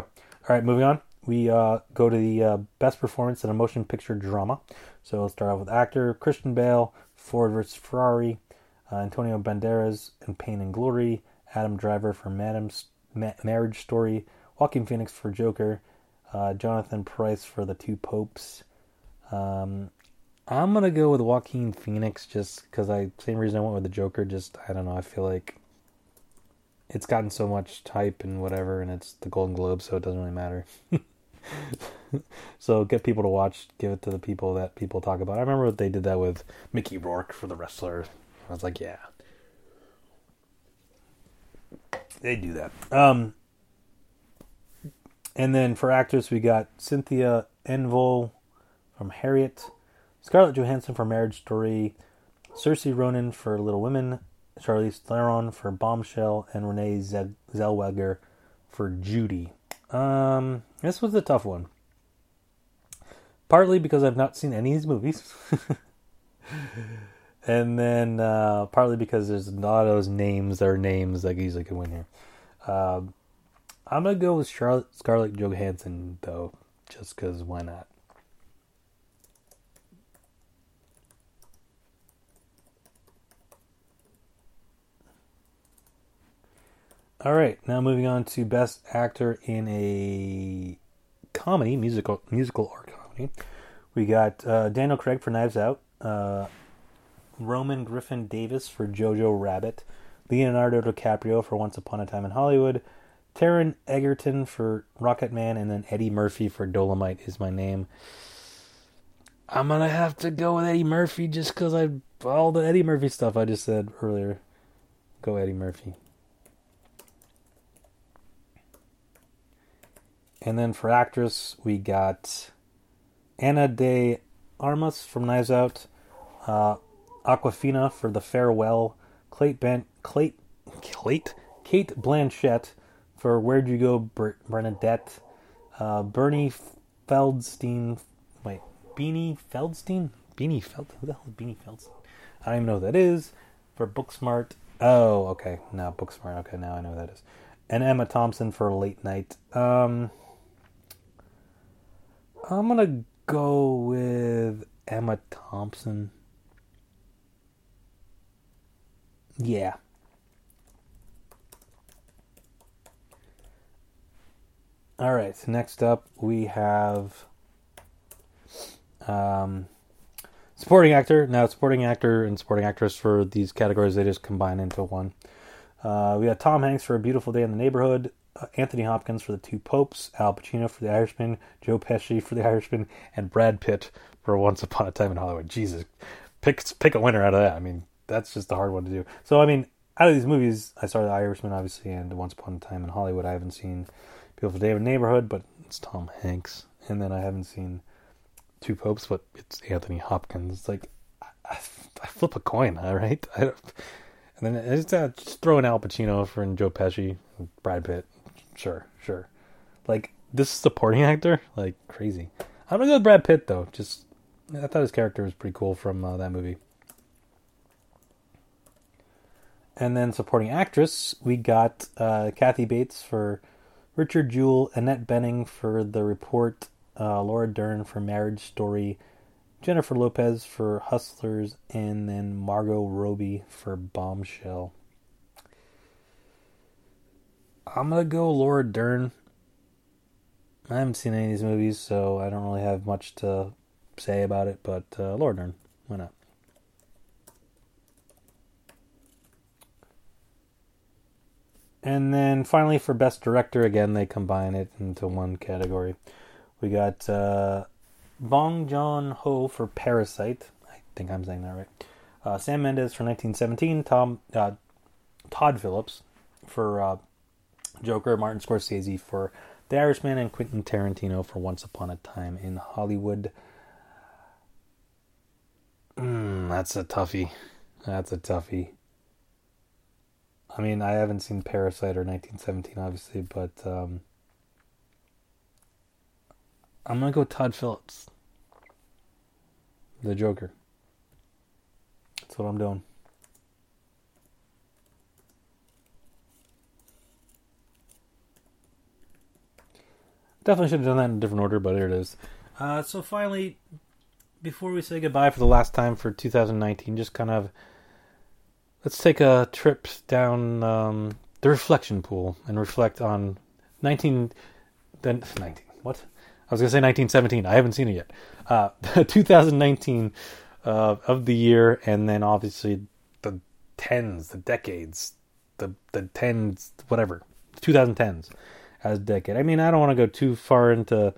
All right, moving on. We uh, go to the uh, best performance in a motion picture drama. So let's start off with actor Christian Bale, Ford vs. Ferrari, uh, Antonio Banderas in Pain and Glory, Adam Driver for Madam's Ma- Marriage Story, Joaquin Phoenix for Joker, uh, Jonathan Pryce for The Two Popes. Um, I'm gonna go with Joaquin Phoenix just because I same reason I went with the Joker. Just I don't know. I feel like it's gotten so much type and whatever, and it's the Golden Globe, so it doesn't really matter. so get people to watch, give it to the people that people talk about. I remember they did that with Mickey Rourke for the wrestler. I was like, yeah, they do that. Um, and then for actors, we got Cynthia Erivo from Harriet, Scarlett Johansson for Marriage Story, Saoirse Ronan for Little Women, Charlize Theron for Bombshell, and Renee Zellweger for Judy. Um, this was a tough one. Partly because I've not seen any of these movies. and then uh, partly because there's of those names that are names that easily could win here. Um, I'm gonna go with Charlotte Scarlett Johansson though, just because why not? All right, now moving on to Best Actor in a comedy, musical, musical or comedy. We got uh, Daniel Craig for Knives Out, uh, Roman Griffin Davis for Jojo Rabbit, Leonardo DiCaprio for Once Upon a Time in Hollywood, Taron Egerton for Rocketman, and then Eddie Murphy for Dolemite is my name. I'm gonna have to go with Eddie Murphy just because I all the Eddie Murphy stuff I just said earlier. Go Eddie Murphy. And then for actress, we got Ana de Armas from Knives Out, uh, Awkwafina for The Farewell, Cate, ben- Cate, Cate, Kate Blanchett for Where'd You Go, Ber- Bernadette, uh, Bernie Feldstein, wait, Beanie Feldstein? Beanie Feld, who the hell is Beanie Feldstein? I don't even know who that is. For Booksmart, oh, okay, now Booksmart, okay, now I know who that is. And Emma Thompson for Late Night. Um, I'm gonna go with Emma Thompson. Yeah. All right. So next up, we have um, supporting actor. Now, supporting actor and supporting actress for these categories, they just combine into one. Uh, we got Tom Hanks for A Beautiful Day in the Neighborhood, Anthony Hopkins for The Two Popes, Al Pacino for The Irishman, Joe Pesci for The Irishman, and Brad Pitt for Once Upon a Time in Hollywood. Jesus, pick pick a winner out of that. I mean, that's just a hard one to do. So, I mean, out of these movies, I saw The Irishman, obviously, and Once Upon a Time in Hollywood. I haven't seen Beautiful Day the Neighborhood, but it's Tom Hanks. And then I haven't seen Two Popes, but it's Anthony Hopkins. It's like, I, I, flip a coin, all right? And then it's, uh, just throw in Al Pacino for and Joe Pesci, and Brad Pitt. Sure, sure. Like this supporting actor, like crazy. I'm gonna go with Brad Pitt though. Just I thought his character was pretty cool from uh, that movie. And then supporting actress, we got uh, Kathy Bates for Richard Jewell, Annette Bening for The Report, uh, Laura Dern for Marriage Story, Jennifer Lopez for Hustlers, and then Margot Robbie for Bombshell. I'm gonna go Laura Dern. I haven't seen any of these movies, so I don't really have much to say about it. But uh, Laura Dern, why not? And then finally, for Best Director, again, they combine it into one category. We got uh, Bong Joon Ho for Parasite. I think I'm saying that right. Uh, Sam Mendes for 1917. Tom uh, Todd Phillips for uh, Joker. Martin Scorsese for The Irishman, and Quentin Tarantino for Once Upon a Time in Hollywood. Mm, that's a toughie. That's a toughie. I mean, I haven't seen Parasite or 1917, obviously, but um, I'm gonna go Todd Phillips, the Joker. That's what I'm doing. Definitely should have done that in a different order, but here it is. Uh, so finally, before we say goodbye for the last time for 2019, just kind of let's take a trip down um, the reflection pool and reflect on 19 then 19 what? I was gonna say 1917 I haven't seen it yet. Uh, 2019 uh, of the year and then obviously the tens the decades the the tens whatever 2010s as decade I mean I don't want to go too far into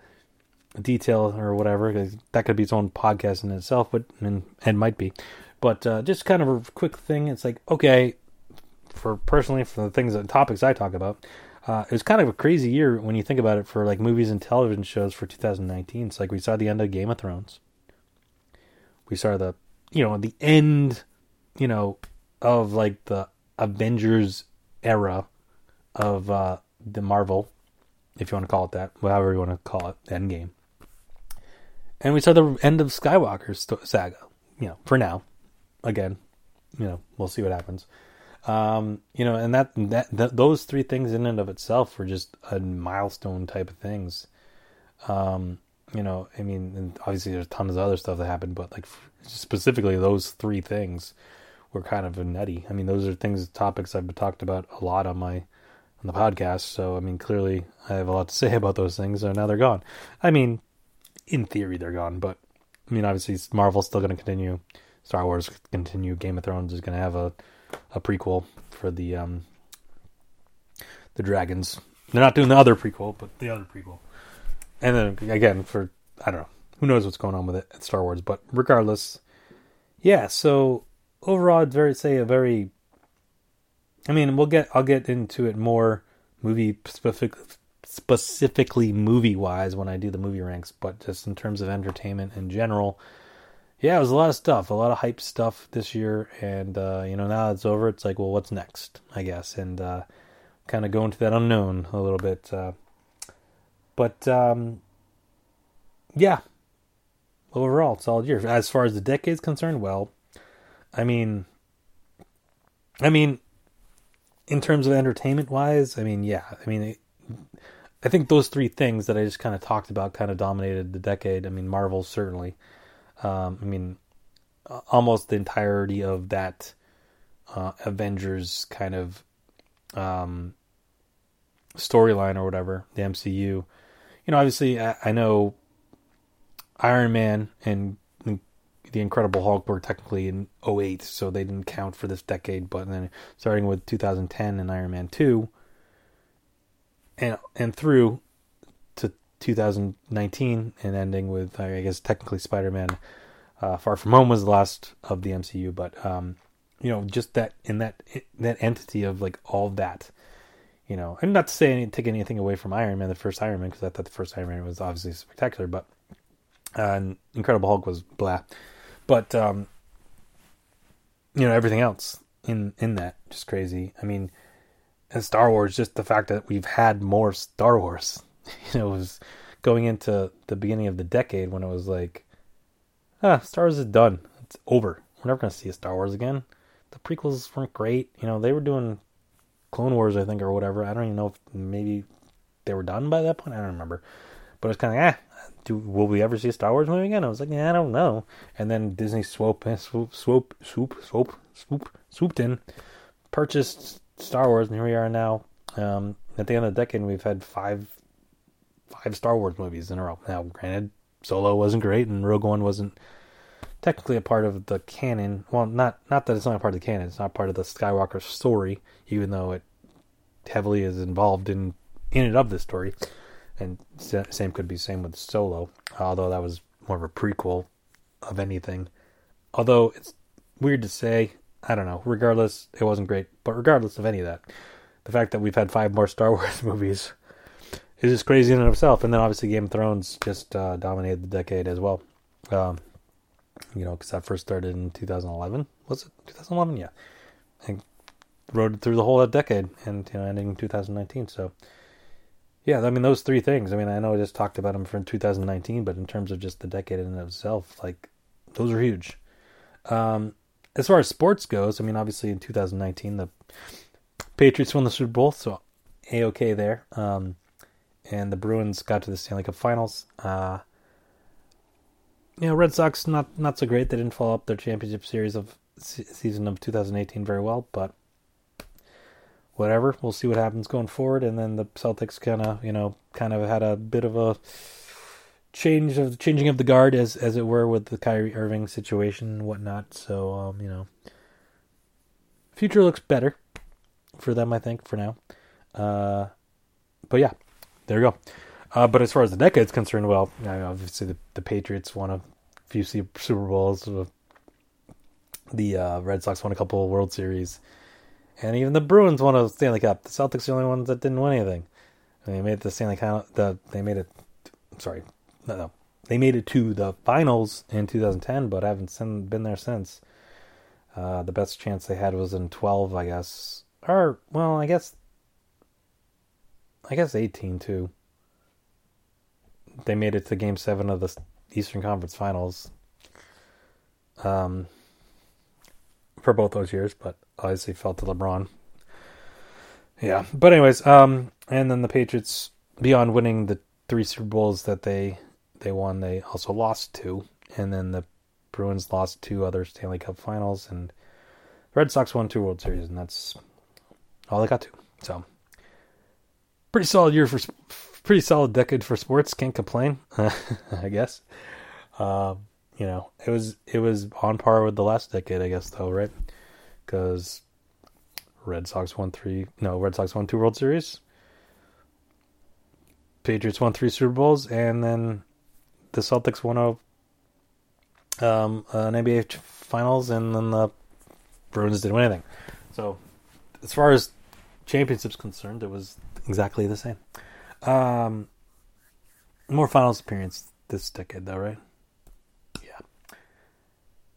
detail or whatever because that could be its own podcast in itself but and, and might be but uh, just kind of a quick thing. It's like okay, for personally for the things and topics I talk about, uh, it was kind of a crazy year when you think about it for like movies and television shows for 2019. It's like we saw the end of Game of Thrones. We saw the you know the end, you know, of like the Avengers era of uh, the Marvel if you want to call it that, however you want to call it, Endgame. And we saw the end of Skywalker's saga. You know, for now. Again, you know, we'll see what happens. Um, you know, and that, that that those three things in and of itself were just a milestone type of things. Um, you know, I mean, obviously there's tons of other stuff that happened, but like specifically those three things were kind of a nutty. I mean, those are things, topics I've talked about a lot on my on the podcast. So I mean, clearly I have a lot to say about those things. So now they're gone. I mean, in theory they're gone, but I mean, obviously Marvel's still going to continue. Star Wars continue. Game of Thrones is going to have a a prequel for the um the dragons. They're not doing the other prequel, but the other prequel. And then again for I don't know who knows what's going on with it at Star Wars, but regardless, yeah. So overall, I'd very say a very. I mean, we'll get I'll get into it more movie specific specifically movie wise when I do the movie ranks, but just in terms of entertainment in general, yeah, it was a lot of stuff, a lot of hype stuff this year, and uh, you know now it's over. It's like, well, what's next? I guess, and uh, kind of go into that unknown a little bit. Uh, but um, yeah, overall, solid year. As far as the decade's concerned, well, I mean, I mean, in terms of entertainment wise, I mean, yeah, I mean, it, I think those three things that I just kind of talked about kind of dominated the decade. I mean, Marvel certainly. Um, I mean, almost the entirety of that uh, Avengers kind of um, storyline or whatever, the MCU. You know, obviously, I, I know Iron Man and the Incredible Hulk were technically in 08, so they didn't count for this decade. But then starting with 2010 and Iron Man 2, and and through to 2019 and ending with I guess technically Spider-Man uh, Far From Home was the last of the MCU, but um, you know just that in that that entity of like all that, you know, and not to say any, take anything away from Iron Man, the first Iron Man, because I thought the first Iron Man was obviously spectacular, but uh, Incredible Hulk was blah, but um, you know everything else in in that just crazy. I mean, and Star Wars, just the fact that we've had more Star Wars you know, it was going into the beginning of the decade when it was like, ah, Star Wars is done. It's over. We're never going to see a Star Wars again. The prequels weren't great. You know, they were doing Clone Wars, I think, or whatever. I don't even know if maybe they were done by that point. I don't remember. But it's kind of, ah, do, will we ever see a Star Wars movie again? I was like, yeah, I don't know. And then Disney swoop, swoop, swoop, swoop, swoop, swoop, swooped in, purchased Star Wars, and here we are now. Um, at the end of the decade, we've had five five Star Wars movies in a row. Now, granted, Solo wasn't great, and Rogue One wasn't technically a part of the canon. Well, not not that it's not a part of the canon. It's not part of the Skywalker story, even though it heavily is involved in in and of the story. And same could be same with Solo, although that was more of a prequel of anything. Although it's weird to say, I don't know. Regardless, it wasn't great. But regardless of any of that, the fact that we've had five more Star Wars movies is just crazy in and of itself. And then obviously Game of Thrones just uh, dominated the decade as well. Um, you know, because that first started in 2011. Was it 2011? Yeah, and rode through the whole decade and you know ending in 2019. So yeah, I mean those three things. I mean I know I just talked about them for 2019, but in terms of just the decade in itself, like those are huge. Um, as far as sports goes, I mean obviously in 2019 the Patriots won the Super Bowl, so a okay there. Um, and the Bruins got to the Stanley Cup Finals. Uh, you know, Red Sox not not so great. They didn't follow up their championship series of season of 2018 very well, but whatever. We'll see what happens going forward. And then the Celtics kind of, you know, kind of had a bit of a change of changing of the guard as as it were with the Kyrie Irving situation and whatnot. So um, you know, future looks better for them, I think, for now. Uh, but yeah, there you go. Uh, but as far as the decade is concerned, well, obviously the, the Patriots won a few Super Bowls. The uh, Red Sox won a couple World Series, and even the Bruins won a Stanley Cup. The Celtics are the only ones that didn't win anything. they made the Stanley Cup. The they made it. Sorry, no, no, they made it to the finals in 2010, but haven't been there since. Uh, the best chance they had was in 12, I guess. Or well, I guess I guess 18 too. they made it to Game Seven of the Eastern Conference Finals. Um, for both those years, but obviously fell to LeBron. Yeah, but anyways, um, and then the Patriots, beyond winning the three Super Bowls that they they won, they also lost two, and then the Bruins lost two other Stanley Cup Finals, and the Red Sox won two World Series, and that's all they got to. So, pretty solid year for, pretty solid decade for sports. Can't complain, I guess. Um, you know, it was it was on par with the last decade, I guess, though, right? Because Red Sox won three, no, Red Sox won two World Series. Patriots won three Super Bowls, and then the Celtics won a um, an NBA Finals, and then the Bruins didn't win anything. So, as far as championships concerned, it was exactly the same. Um, more finals appearance this decade, though, right?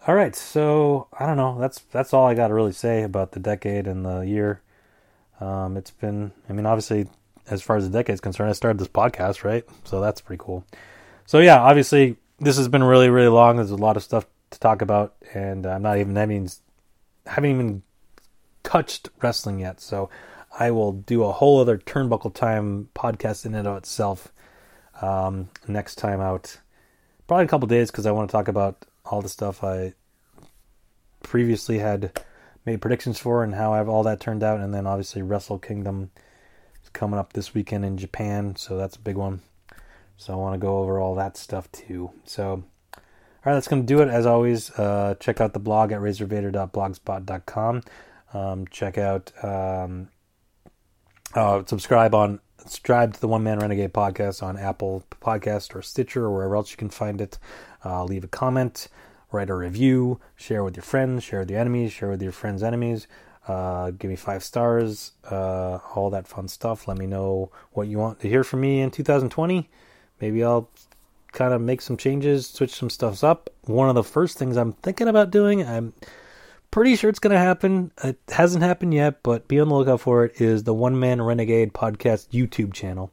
All right, so I don't know. That's that's all I got to really say about the decade and the year. Um, it's been, I mean, obviously, as far as the decade is concerned, I started this podcast, right? So that's pretty cool. So yeah, obviously, this has been really, really long. There's a lot of stuff to talk about, and I'm not even, mean, haven't even touched wrestling yet. So I will do a whole other turnbuckle time podcast in and of itself um, next time out. Probably a couple days because I want to talk about all the stuff I previously had made predictions for and how all that turned out, and then obviously Wrestle Kingdom is coming up this weekend in Japan, so that's a big one. So I want to go over all that stuff too. So, all right, that's going to do it. As always, uh, check out the blog at razorvader.blogspot.com. Um, check out, um, uh, subscribe on subscribe to the One Man Renegade podcast on Apple Podcast or Stitcher or wherever else you can find it. Uh, leave a comment, write a review, share with your friends, share with your enemies, share with your friends' enemies. Uh, give me five stars, uh, all that fun stuff. Let me know what you want to hear from me in 2020. Maybe I'll kind of make some changes, switch some stuffs up. One of the first things I'm thinking about doing, I'm pretty sure it's going to happen. It hasn't happened yet, but be on the lookout for it. Is the One Man Renegade podcast YouTube channel?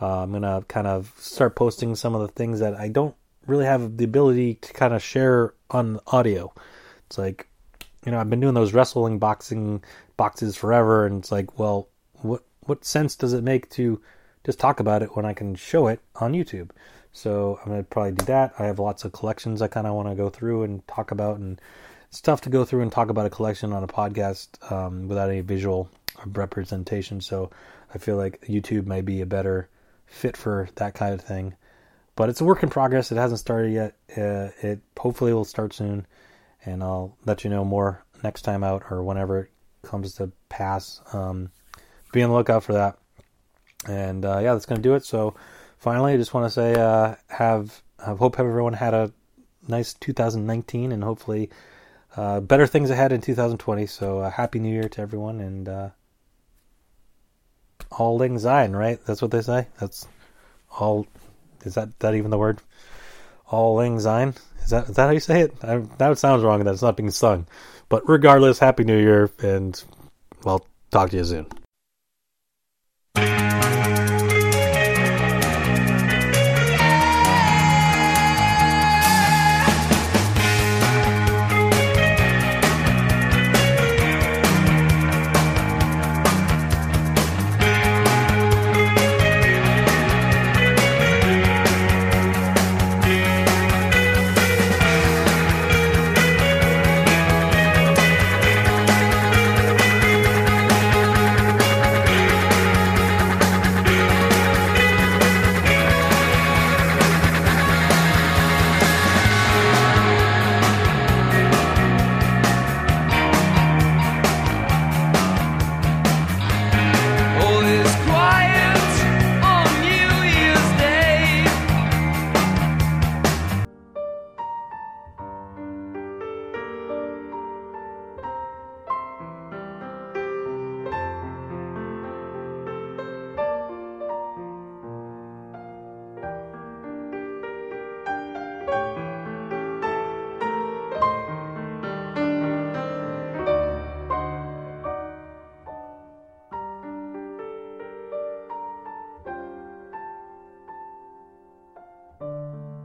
Uh, I'm going to kind of start posting some of the things that I don't really have the ability to kind of share on audio. It's like, you know, I've been doing those wrestling boxing boxes forever, and it's like, well, what what sense does it make to just talk about it when I can show it on YouTube. So I'm gonna probably do that. I have lots of collections I kind of want to go through and talk about, and it's tough to go through and talk about a collection on a podcast um, without any visual representation. So I feel like YouTube might be a better fit for that kind of thing. But it's a work in progress. It hasn't started yet. Uh, it hopefully will start soon, and I'll let you know more next time out or whenever it comes to pass. Um, be on the lookout for that. And uh, yeah, that's to do it. So finally, I just want to say, uh, have I hope everyone had a nice 2019 and hopefully uh, better things ahead in 2020. So uh, happy New Year to everyone and uh, all lang syne, right? That's what they say. That's all is that that even the word? All Lang Syne? Is that is that how you say it? I, that sounds wrong, That that's not being sung. But regardless, Happy New Year, and I'll talk to you soon.